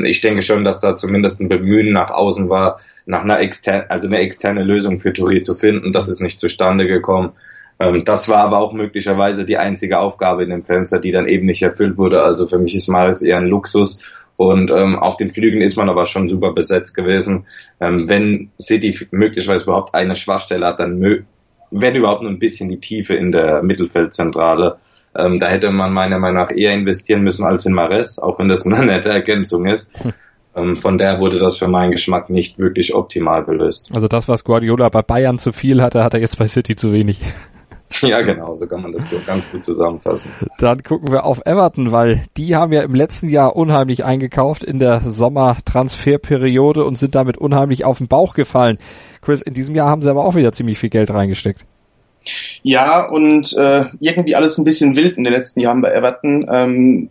ich denke schon, dass da zumindest ein Bemühen nach außen war, nach einer externe, also eine externe Lösung für Touré zu finden. Das ist nicht zustande gekommen. Ähm, das war aber auch möglicherweise die einzige Aufgabe in dem Fenster, die dann eben nicht erfüllt wurde. Also für mich ist Maris eher ein Luxus. Und ähm, auf den Flügeln ist man aber schon super besetzt gewesen. Ähm, wenn City möglicherweise überhaupt eine Schwachstelle hat, dann wenn überhaupt nur ein bisschen die Tiefe in der Mittelfeldzentrale. Ähm, da hätte man meiner Meinung nach eher investieren müssen als in Mares, auch wenn das eine nette Ergänzung ist. Hm. Ähm, von der wurde das für meinen Geschmack nicht wirklich optimal gelöst. Also das, was Guardiola bei Bayern zu viel hatte, hat er jetzt bei City zu wenig. Ja, genau, so kann man das ganz gut zusammenfassen. Dann gucken wir auf Everton, weil die haben ja im letzten Jahr unheimlich eingekauft in der Sommertransferperiode und sind damit unheimlich auf den Bauch gefallen. Chris, in diesem Jahr haben sie aber auch wieder ziemlich viel Geld reingesteckt. Ja, und äh, irgendwie alles ein bisschen wild in den letzten Jahren bei Everton. Ähm,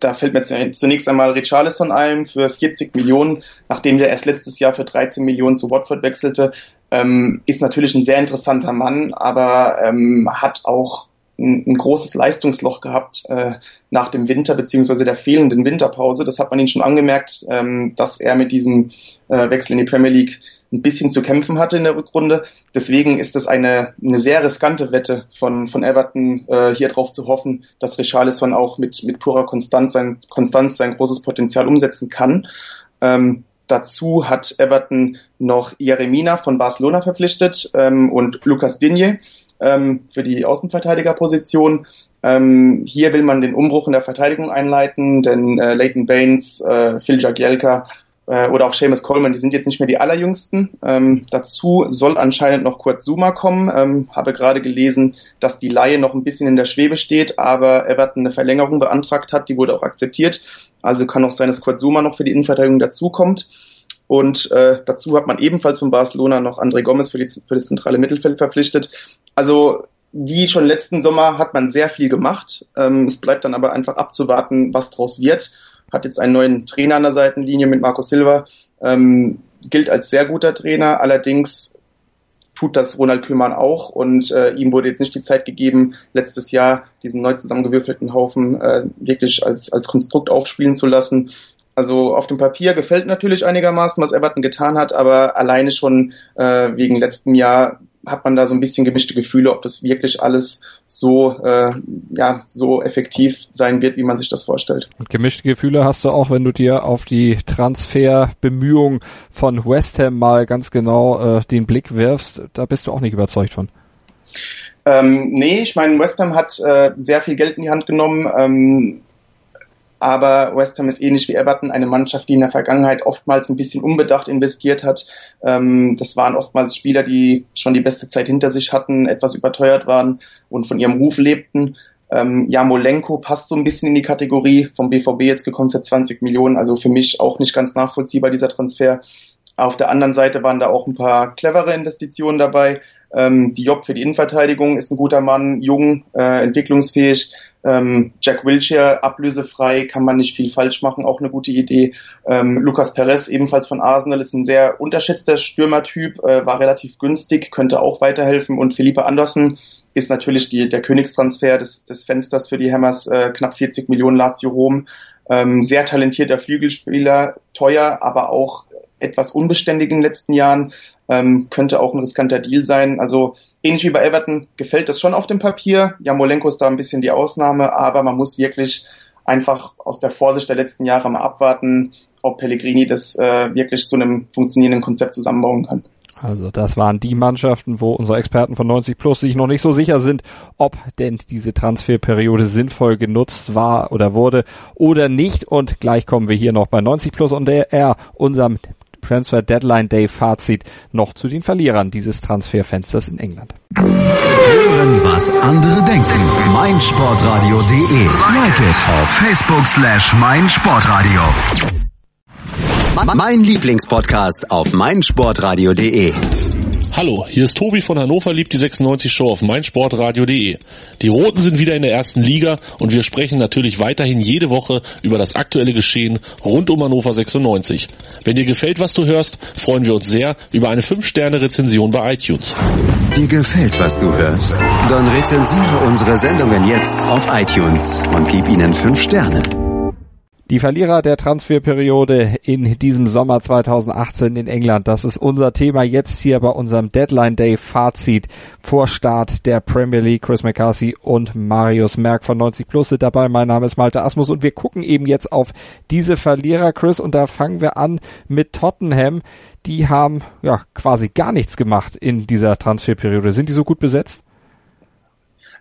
da fällt mir zunächst einmal Richarlison ein für 40 Millionen, nachdem der erst letztes Jahr für 13 Millionen zu Watford wechselte. Ähm, ist natürlich ein sehr interessanter Mann, aber ähm, hat auch ein, ein, großes Leistungsloch gehabt äh, nach dem Winter beziehungsweise der fehlenden Winterpause. Das hat man ihn schon angemerkt, ähm, dass er mit diesem äh, Wechsel in die Premier League ein bisschen zu kämpfen hatte in der Rückrunde. Deswegen ist es eine, eine sehr riskante Wette von, von Everton, äh, hier drauf zu hoffen, dass Richarlison auch mit, mit purer Konstanz sein, Konstanz sein großes Potenzial umsetzen kann. Ähm, dazu hat Everton noch Jeremina von Barcelona verpflichtet ähm, und Lucas Digne ähm, für die Außenverteidigerposition. Ähm, hier will man den Umbruch in der Verteidigung einleiten, denn äh, Leighton Baines, äh, Phil Jagielka äh, oder auch Seamus Coleman, die sind jetzt nicht mehr die allerjüngsten. Ähm, dazu soll anscheinend noch Kurt Zuma kommen. Ähm, habe gerade gelesen, dass die Laie noch ein bisschen in der Schwebe steht, aber Everton eine Verlängerung beantragt hat, die wurde auch akzeptiert. Also kann auch sein, dass Kurt Zuma noch für die Innenverteidigung dazukommt. Und äh, dazu hat man ebenfalls von Barcelona noch André Gomez für, die, für das zentrale Mittelfeld verpflichtet. Also wie schon letzten Sommer hat man sehr viel gemacht. Ähm, es bleibt dann aber einfach abzuwarten, was draus wird hat jetzt einen neuen Trainer an der Seitenlinie mit Marco Silva, ähm, gilt als sehr guter Trainer, allerdings tut das Ronald Kühlmann auch und äh, ihm wurde jetzt nicht die Zeit gegeben, letztes Jahr diesen neu zusammengewürfelten Haufen äh, wirklich als, als Konstrukt aufspielen zu lassen. Also auf dem Papier gefällt natürlich einigermaßen, was Everton getan hat, aber alleine schon äh, wegen letztem Jahr hat man da so ein bisschen gemischte Gefühle, ob das wirklich alles so, äh, ja, so effektiv sein wird, wie man sich das vorstellt. Und gemischte Gefühle hast du auch, wenn du dir auf die Transferbemühungen von West Ham mal ganz genau äh, den Blick wirfst. Da bist du auch nicht überzeugt von. Ähm, nee, ich meine, West Ham hat äh, sehr viel Geld in die Hand genommen. Ähm, aber West Ham ist ähnlich wie Everton eine Mannschaft, die in der Vergangenheit oftmals ein bisschen unbedacht investiert hat. Ähm, das waren oftmals Spieler, die schon die beste Zeit hinter sich hatten, etwas überteuert waren und von ihrem Ruf lebten. Ähm, Jamolenko passt so ein bisschen in die Kategorie vom BVB jetzt gekommen für 20 Millionen, also für mich auch nicht ganz nachvollziehbar dieser Transfer. Auf der anderen Seite waren da auch ein paar clevere Investitionen dabei. Ähm, Diop für die Innenverteidigung ist ein guter Mann, jung, äh, entwicklungsfähig. Ähm, Jack Wilshere ablösefrei, kann man nicht viel falsch machen, auch eine gute Idee. Ähm, Lucas Perez, ebenfalls von Arsenal, ist ein sehr unterschätzter Stürmertyp, äh, war relativ günstig, könnte auch weiterhelfen. Und Philippe Andersen ist natürlich die, der Königstransfer des, des Fensters für die Hammers, äh, knapp 40 Millionen Lazio Rom. Ähm, sehr talentierter Flügelspieler, teuer, aber auch etwas unbeständig in den letzten Jahren ähm, könnte auch ein riskanter Deal sein. Also ähnlich wie bei Everton gefällt das schon auf dem Papier. Jamolenko ist da ein bisschen die Ausnahme, aber man muss wirklich einfach aus der Vorsicht der letzten Jahre mal abwarten, ob Pellegrini das äh, wirklich zu einem funktionierenden Konzept zusammenbauen kann. Also das waren die Mannschaften, wo unsere Experten von 90 Plus sich noch nicht so sicher sind, ob denn diese Transferperiode sinnvoll genutzt war oder wurde oder nicht. Und gleich kommen wir hier noch bei 90 Plus und der R, unserem Transfer Deadline Day Fazit noch zu den Verlierern dieses Transferfensters in England. Hören, was andere denken. meinsportradio.de. Like it auf Facebook slash meinsportradio. Mein Lieblingspodcast auf meinsportradio.de. Hallo, hier ist Tobi von Hannover liebt die 96 Show auf meinsportradio.de. Die Roten sind wieder in der ersten Liga und wir sprechen natürlich weiterhin jede Woche über das aktuelle Geschehen rund um Hannover 96. Wenn dir gefällt, was du hörst, freuen wir uns sehr über eine 5-Sterne-Rezension bei iTunes. Dir gefällt, was du hörst? Dann rezensiere unsere Sendungen jetzt auf iTunes und gib ihnen 5 Sterne. Die Verlierer der Transferperiode in diesem Sommer 2018 in England, das ist unser Thema jetzt hier bei unserem Deadline Day Fazit vor Start der Premier League. Chris McCarthy und Marius Merck von 90 Plus sind dabei. Mein Name ist Malte Asmus und wir gucken eben jetzt auf diese Verlierer, Chris, und da fangen wir an mit Tottenham. Die haben ja quasi gar nichts gemacht in dieser Transferperiode. Sind die so gut besetzt?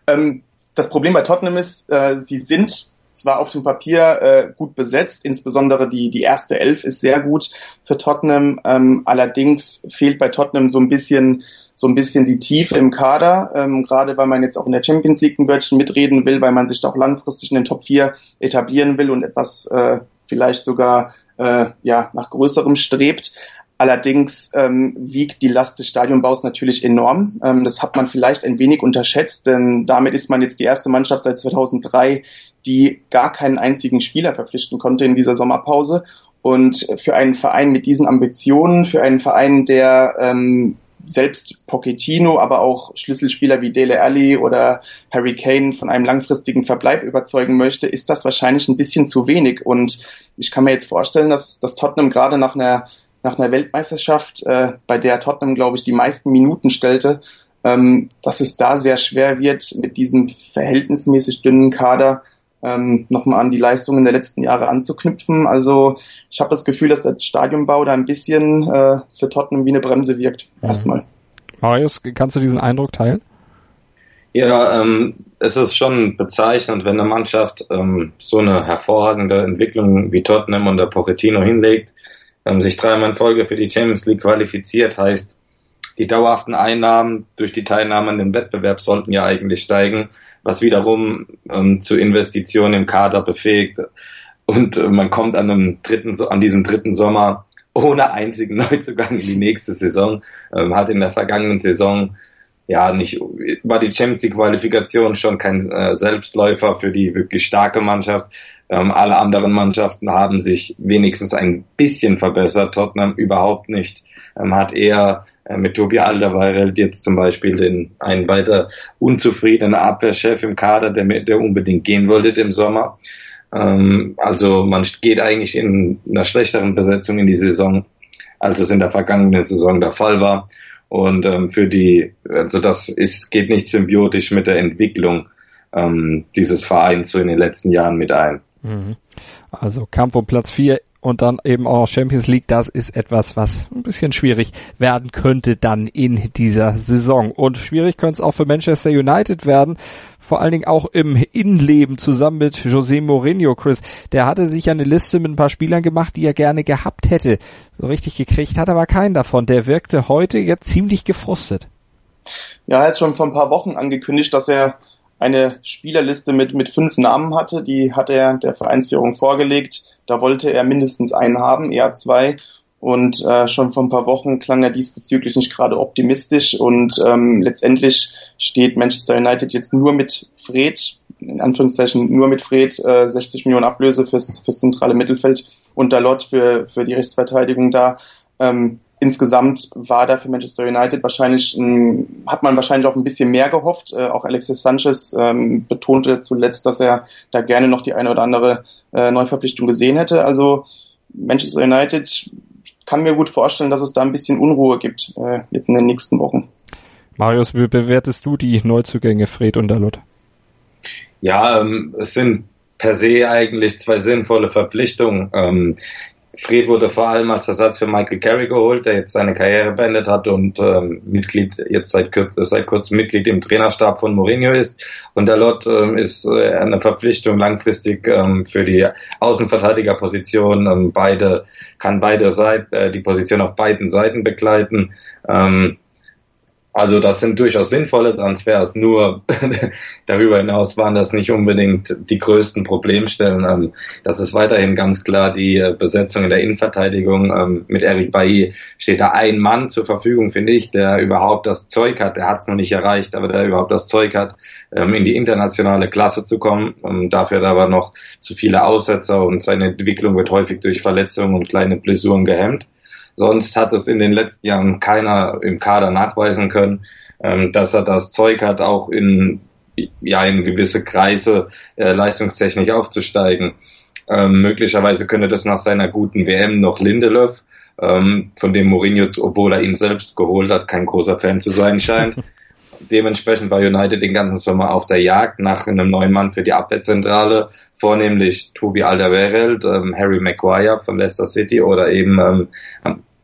Ähm, das Problem bei Tottenham ist, äh, sie sind zwar auf dem Papier äh, gut besetzt, insbesondere die, die erste Elf ist sehr gut für Tottenham. Ähm, allerdings fehlt bei Tottenham so ein bisschen so ein bisschen die Tiefe im Kader, ähm, gerade weil man jetzt auch in der Champions League ein Wörtchen mitreden will, weil man sich doch langfristig in den Top 4 etablieren will und etwas äh, vielleicht sogar äh, ja nach größerem strebt. Allerdings ähm, wiegt die Last des Stadionbaus natürlich enorm. Ähm, das hat man vielleicht ein wenig unterschätzt, denn damit ist man jetzt die erste Mannschaft seit 2003, die gar keinen einzigen Spieler verpflichten konnte in dieser Sommerpause. Und für einen Verein mit diesen Ambitionen, für einen Verein, der ähm, selbst Pochettino, aber auch Schlüsselspieler wie Dele Alli oder Harry Kane von einem langfristigen Verbleib überzeugen möchte, ist das wahrscheinlich ein bisschen zu wenig. Und ich kann mir jetzt vorstellen, dass, dass Tottenham gerade nach einer nach einer Weltmeisterschaft, äh, bei der Tottenham, glaube ich, die meisten Minuten stellte, ähm, dass es da sehr schwer wird, mit diesem verhältnismäßig dünnen Kader ähm, nochmal an die Leistungen der letzten Jahre anzuknüpfen. Also ich habe das Gefühl, dass der Stadionbau da ein bisschen äh, für Tottenham wie eine Bremse wirkt. Mhm. Erstmal. Marius, kannst du diesen Eindruck teilen? Ja, ähm, es ist schon bezeichnend, wenn eine Mannschaft ähm, so eine hervorragende Entwicklung wie Tottenham und der Pochettino hinlegt, ähm, sich dreimal in Folge für die Champions League qualifiziert, heißt, die dauerhaften Einnahmen durch die Teilnahme an dem Wettbewerb sollten ja eigentlich steigen, was wiederum ähm, zu Investitionen im Kader befähigt. Und äh, man kommt an einem dritten, an diesem dritten Sommer ohne einzigen Neuzugang in die nächste Saison, ähm, hat in der vergangenen Saison ja nicht war die Champions League Qualifikation schon kein äh, Selbstläufer für die wirklich starke Mannschaft. Ähm, alle anderen Mannschaften haben sich wenigstens ein bisschen verbessert. Tottenham überhaupt nicht. Ähm, hat eher mit Tobi Alderweireld jetzt zum Beispiel den einen weiter unzufriedenen Abwehrchef im Kader, der, der unbedingt gehen wollte im Sommer. Ähm, also man geht eigentlich in einer schlechteren Besetzung in die Saison, als es in der vergangenen Saison der Fall war. Und ähm, für die, also das ist, geht nicht symbiotisch mit der Entwicklung ähm, dieses Vereins so in den letzten Jahren mit ein. Mhm. Also Kampf um Platz 4 und dann eben auch noch Champions League, das ist etwas, was ein bisschen schwierig werden könnte dann in dieser Saison. Und schwierig könnte es auch für Manchester United werden, vor allen Dingen auch im Innenleben zusammen mit José Mourinho, Chris. Der hatte sich eine Liste mit ein paar Spielern gemacht, die er gerne gehabt hätte. So richtig gekriegt hat aber keinen davon. Der wirkte heute jetzt ziemlich gefrustet. Ja, er hat schon vor ein paar Wochen angekündigt, dass er eine Spielerliste mit, mit fünf Namen hatte. Die hat er der Vereinsführung vorgelegt. Da wollte er mindestens einen haben, eher zwei. Und äh, schon vor ein paar Wochen klang er diesbezüglich nicht gerade optimistisch. Und ähm, letztendlich steht Manchester United jetzt nur mit Fred, in Anführungszeichen nur mit Fred, äh, 60 Millionen Ablöse fürs, fürs zentrale Mittelfeld und Dalot für, für die Rechtsverteidigung da. Ähm, insgesamt war da für Manchester United wahrscheinlich, ein, hat man wahrscheinlich auch ein bisschen mehr gehofft. Äh, auch Alexis Sanchez ähm, betonte zuletzt, dass er da gerne noch die eine oder andere äh, Neuverpflichtung gesehen hätte. Also Manchester United kann mir gut vorstellen, dass es da ein bisschen Unruhe gibt äh, jetzt in den nächsten Wochen. Marius, wie bewertest du die Neuzugänge Fred und Dalot? Ja, ähm, es sind per se eigentlich zwei sinnvolle Verpflichtungen. Ähm, Fred wurde vor allem als Ersatz für Michael Carey geholt, der jetzt seine Karriere beendet hat und ähm, Mitglied jetzt seit, seit kurzem Mitglied im Trainerstab von Mourinho ist. Und Dalot ähm, ist äh, eine Verpflichtung langfristig ähm, für die Außenverteidigerposition. Ähm, beide kann beide Seiten äh, die Position auf beiden Seiten begleiten. Ähm, also das sind durchaus sinnvolle Transfers, nur darüber hinaus waren das nicht unbedingt die größten Problemstellen. Ähm, das ist weiterhin ganz klar die äh, Besetzung in der Innenverteidigung. Ähm, mit Eric Bailly steht da ein Mann zur Verfügung, finde ich, der überhaupt das Zeug hat, der hat es noch nicht erreicht, aber der überhaupt das Zeug hat, ähm, in die internationale Klasse zu kommen. Dafür hat er aber noch zu viele Aussetzer und seine Entwicklung wird häufig durch Verletzungen und kleine Blessuren gehemmt. Sonst hat es in den letzten Jahren keiner im Kader nachweisen können, ähm, dass er das Zeug hat, auch in, ja, in gewisse Kreise äh, leistungstechnisch aufzusteigen. Ähm, möglicherweise könnte das nach seiner guten WM noch Lindelöf, ähm, von dem Mourinho, obwohl er ihn selbst geholt hat, kein großer Fan zu sein scheint. Dementsprechend war United den ganzen Sommer auf der Jagd nach einem neuen Mann für die Abwehrzentrale, vornehmlich Tobi Alderweireld, ähm, Harry Maguire von Leicester City oder eben ähm,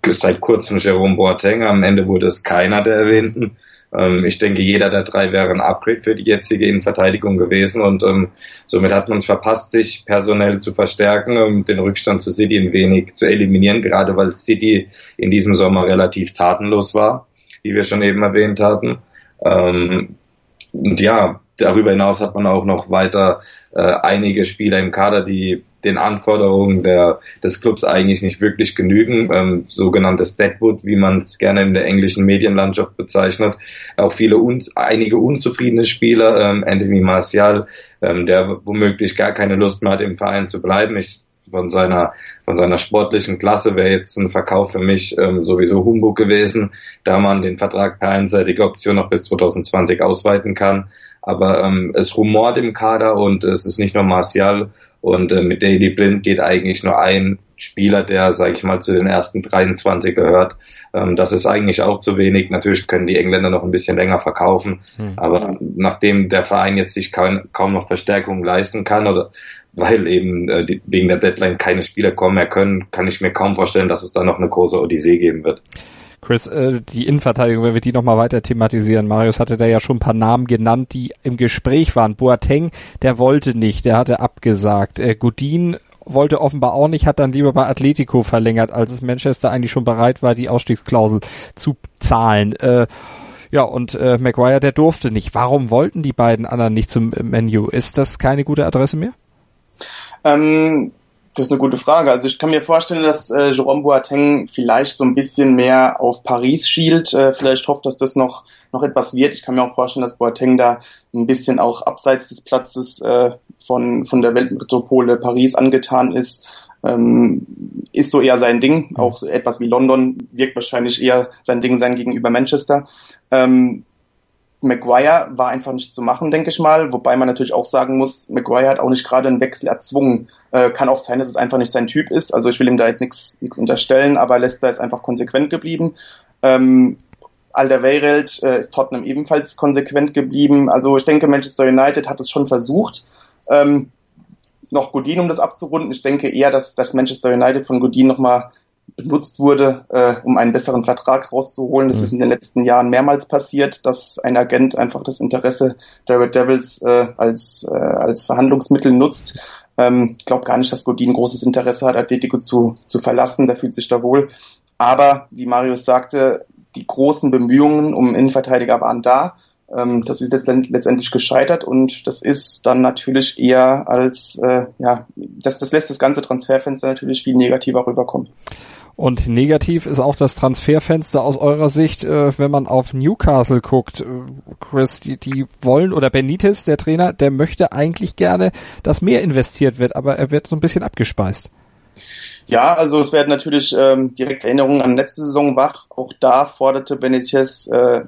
seit kurzem Jerome Boateng. Am Ende wurde es keiner der erwähnten. Ähm, ich denke, jeder der drei wäre ein Upgrade für die jetzige Innenverteidigung gewesen und ähm, somit hat man es verpasst, sich personell zu verstärken, um den Rückstand zu City ein wenig zu eliminieren, gerade weil City in diesem Sommer relativ tatenlos war, wie wir schon eben erwähnt hatten. Ähm, und ja, darüber hinaus hat man auch noch weiter äh, einige Spieler im Kader, die den Anforderungen der, des Clubs eigentlich nicht wirklich genügen. Ähm, sogenanntes Deadwood, wie man es gerne in der englischen Medienlandschaft bezeichnet. Auch viele, un, einige unzufriedene Spieler, ähm, Anthony Martial, ähm, der womöglich gar keine Lust mehr hat, im Verein zu bleiben. Ich von seiner von seiner sportlichen Klasse wäre jetzt ein Verkauf für mich ähm, sowieso Humbug gewesen, da man den Vertrag per einseitige Option noch bis 2020 ausweiten kann. Aber ähm, es rumort im Kader und es ist nicht nur Martial und äh, mit Daily Blind geht eigentlich nur ein Spieler, der, sage ich mal, zu den ersten 23 gehört. Ähm, das ist eigentlich auch zu wenig. Natürlich können die Engländer noch ein bisschen länger verkaufen, hm. aber nachdem der Verein jetzt sich kaum, kaum noch Verstärkung leisten kann oder weil eben äh, die, wegen der Deadline keine Spieler kommen mehr können, kann ich mir kaum vorstellen, dass es da noch eine große Odyssee geben wird. Chris, äh, die Innenverteidigung, wenn wir die nochmal weiter thematisieren. Marius hatte da ja schon ein paar Namen genannt, die im Gespräch waren. Boateng, der wollte nicht, der hatte abgesagt. Äh, Godin wollte offenbar auch nicht, hat dann lieber bei Atletico verlängert, als es Manchester eigentlich schon bereit war, die Ausstiegsklausel zu zahlen. Äh, ja, und äh, Maguire, der durfte nicht. Warum wollten die beiden anderen nicht zum Menu? Ist das keine gute Adresse mehr? Ähm, das ist eine gute Frage. Also ich kann mir vorstellen, dass äh, Jerome Boateng vielleicht so ein bisschen mehr auf Paris schielt. Äh, vielleicht hofft, dass das noch noch etwas wird. Ich kann mir auch vorstellen, dass Boateng da ein bisschen auch abseits des Platzes äh, von von der Weltmetropole Paris angetan ist. Ähm, ist so eher sein Ding. Auch so etwas wie London wirkt wahrscheinlich eher sein Ding sein gegenüber Manchester. Ähm, Maguire war einfach nicht zu machen, denke ich mal. Wobei man natürlich auch sagen muss, Maguire hat auch nicht gerade einen Wechsel erzwungen. Äh, kann auch sein, dass es einfach nicht sein Typ ist. Also ich will ihm da jetzt nichts unterstellen, aber Leicester ist einfach konsequent geblieben. Ähm, Alderweireld äh, ist Tottenham ebenfalls konsequent geblieben. Also ich denke, Manchester United hat es schon versucht. Ähm, noch Godin, um das abzurunden. Ich denke eher, dass, dass Manchester United von Godin nochmal benutzt wurde, äh, um einen besseren Vertrag rauszuholen. Das mhm. ist in den letzten Jahren mehrmals passiert, dass ein Agent einfach das Interesse der Red Devils äh, als, äh, als Verhandlungsmittel nutzt. Ähm, ich glaube gar nicht, dass Godin großes Interesse hat, Atletico zu, zu verlassen. Der fühlt sich da wohl. Aber, wie Marius sagte, die großen Bemühungen um Innenverteidiger waren da. Ähm, das ist jetzt letztendlich gescheitert und das ist dann natürlich eher als, äh, ja, das, das lässt das ganze Transferfenster natürlich viel negativer rüberkommen. Und negativ ist auch das Transferfenster aus eurer Sicht, äh, wenn man auf Newcastle guckt. Äh, Chris, die, die wollen, oder Benitez, der Trainer, der möchte eigentlich gerne, dass mehr investiert wird, aber er wird so ein bisschen abgespeist. Ja, also es werden natürlich ähm, direkt Erinnerungen an letzte Saison wach. Auch da forderte Benitez äh,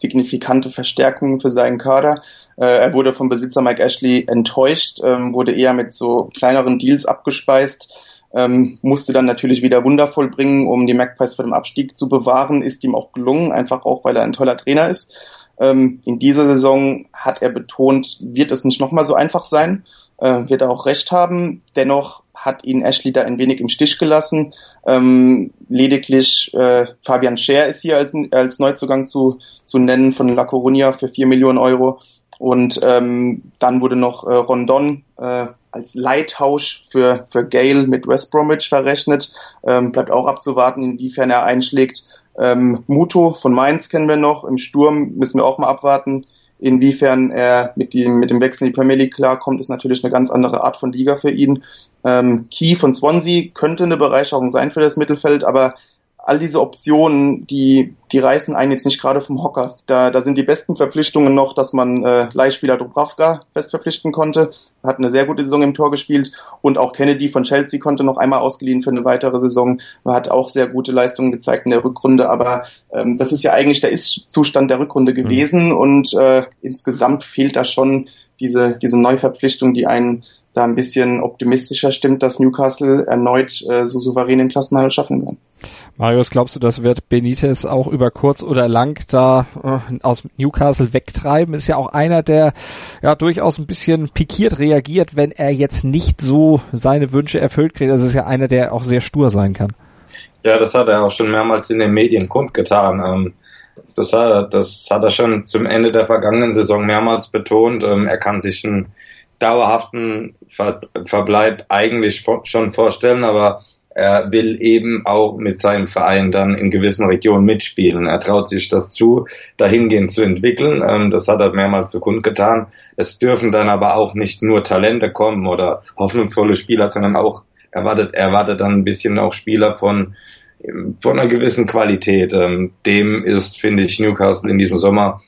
signifikante Verstärkungen für seinen Kader. Äh, er wurde vom Besitzer Mike Ashley enttäuscht, ähm, wurde eher mit so kleineren Deals abgespeist ähm, musste dann natürlich wieder wundervoll bringen, um die Magpies vor dem Abstieg zu bewahren. Ist ihm auch gelungen, einfach auch, weil er ein toller Trainer ist. Ähm, in dieser Saison hat er betont, wird es nicht nochmal so einfach sein, äh, wird er auch recht haben. Dennoch hat ihn Ashley da ein wenig im Stich gelassen. Ähm, lediglich äh, Fabian Scher ist hier als, als Neuzugang zu, zu nennen von La Coruña für vier Millionen Euro. Und ähm, dann wurde noch äh, Rondon äh, als Leittausch für, für Gale mit West Bromwich verrechnet. Ähm, bleibt auch abzuwarten, inwiefern er einschlägt. Ähm, Muto von Mainz kennen wir noch. Im Sturm müssen wir auch mal abwarten. Inwiefern er mit dem, mit dem Wechsel in die Premier League klarkommt, ist natürlich eine ganz andere Art von Liga für ihn. Ähm, Key von Swansea könnte eine Bereicherung sein für das Mittelfeld, aber all diese Optionen, die, die reißen einen jetzt nicht gerade vom Hocker. Da, da sind die besten Verpflichtungen noch, dass man äh, Leihspieler Dubravka fest verpflichten konnte. Hat eine sehr gute Saison im Tor gespielt und auch Kennedy von Chelsea konnte noch einmal ausgeliehen für eine weitere Saison. Hat auch sehr gute Leistungen gezeigt in der Rückrunde, aber ähm, das ist ja eigentlich der Ist-Zustand der Rückrunde gewesen mhm. und äh, insgesamt fehlt da schon diese, diese Neuverpflichtung, die einen da ein bisschen optimistischer stimmt, dass Newcastle erneut äh, so souverän den Klassenhalt schaffen kann. Marius, glaubst du, das wird Benitez auch über kurz oder lang da äh, aus Newcastle wegtreiben? Ist ja auch einer, der ja durchaus ein bisschen pikiert reagiert, wenn er jetzt nicht so seine Wünsche erfüllt kriegt. Das ist ja einer, der auch sehr stur sein kann. Ja, das hat er auch schon mehrmals in den Medien kundgetan. Ähm, das, hat, das hat er schon zum Ende der vergangenen Saison mehrmals betont. Ähm, er kann sich einen dauerhaften Ver Verbleib eigentlich schon vorstellen, aber er will eben auch mit seinem Verein dann in gewissen Regionen mitspielen. Er traut sich das zu, dahingehend zu entwickeln. Ähm, das hat er mehrmals zu kundgetan. Es dürfen dann aber auch nicht nur Talente kommen oder hoffnungsvolle Spieler, sondern auch erwartet, erwartet dann ein bisschen auch Spieler von, von einer gewissen Qualität. Ähm, dem ist, finde ich, Newcastle in diesem Sommer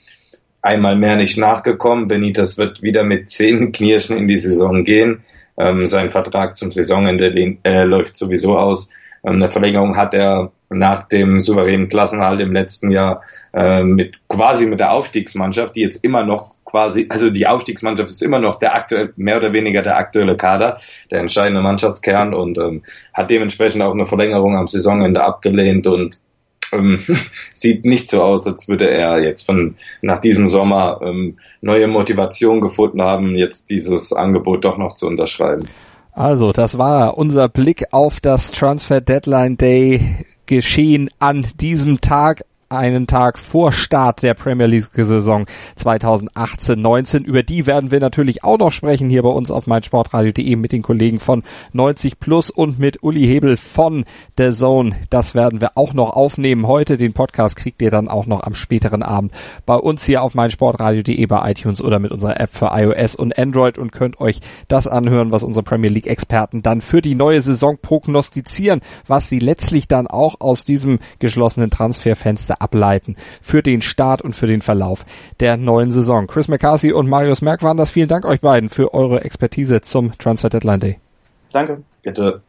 einmal mehr nicht nachgekommen. Benitez wird wieder mit zehn Knirschen in die Saison gehen. Ähm, sein Vertrag zum Saisonende äh, läuft sowieso aus. Ähm, eine Verlängerung hat er nach dem souveränen Klassenhalt im letzten Jahr äh, mit quasi mit der Aufstiegsmannschaft, die jetzt immer noch quasi, also die Aufstiegsmannschaft ist immer noch der aktuell, mehr oder weniger der aktuelle Kader, der entscheidende Mannschaftskern und ähm, hat dementsprechend auch eine Verlängerung am Saisonende abgelehnt und ähm, sieht nicht so aus, als würde er jetzt von nach diesem Sommer ähm, neue Motivation gefunden haben, jetzt dieses Angebot doch noch zu unterschreiben. Also, das war unser Blick auf das Transfer Deadline Day Geschehen an diesem Tag einen Tag vor Start der Premier League-Saison 2018-19. Über die werden wir natürlich auch noch sprechen hier bei uns auf meinsportradio.de mit den Kollegen von 90 Plus und mit Uli Hebel von The Zone. Das werden wir auch noch aufnehmen heute. Den Podcast kriegt ihr dann auch noch am späteren Abend bei uns hier auf meinsportradio.de bei iTunes oder mit unserer App für iOS und Android und könnt euch das anhören, was unsere Premier League Experten dann für die neue Saison prognostizieren, was sie letztlich dann auch aus diesem geschlossenen Transferfenster ableiten für den Start und für den Verlauf der neuen Saison. Chris McCarthy und Marius Merck waren das. Vielen Dank euch beiden für eure Expertise zum Transfer Deadline Day. Danke. Bitte.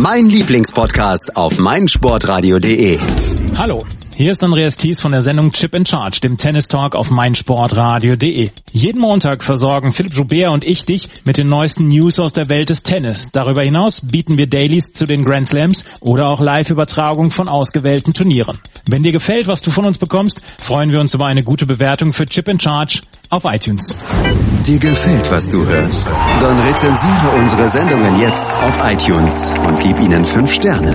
Mein Lieblingspodcast auf meinsportradio.de. Hallo. Hier ist Andreas Thies von der Sendung Chip in Charge, dem Tennis Talk auf meinsportradio.de. Jeden Montag versorgen Philipp Joubert und ich dich mit den neuesten News aus der Welt des Tennis. Darüber hinaus bieten wir Dailies zu den Grand Slams oder auch Live-Übertragung von ausgewählten Turnieren. Wenn dir gefällt, was du von uns bekommst, freuen wir uns über eine gute Bewertung für Chip in Charge auf iTunes. Dir gefällt, was du hörst? Dann rezensiere unsere Sendungen jetzt auf iTunes und gib ihnen fünf Sterne.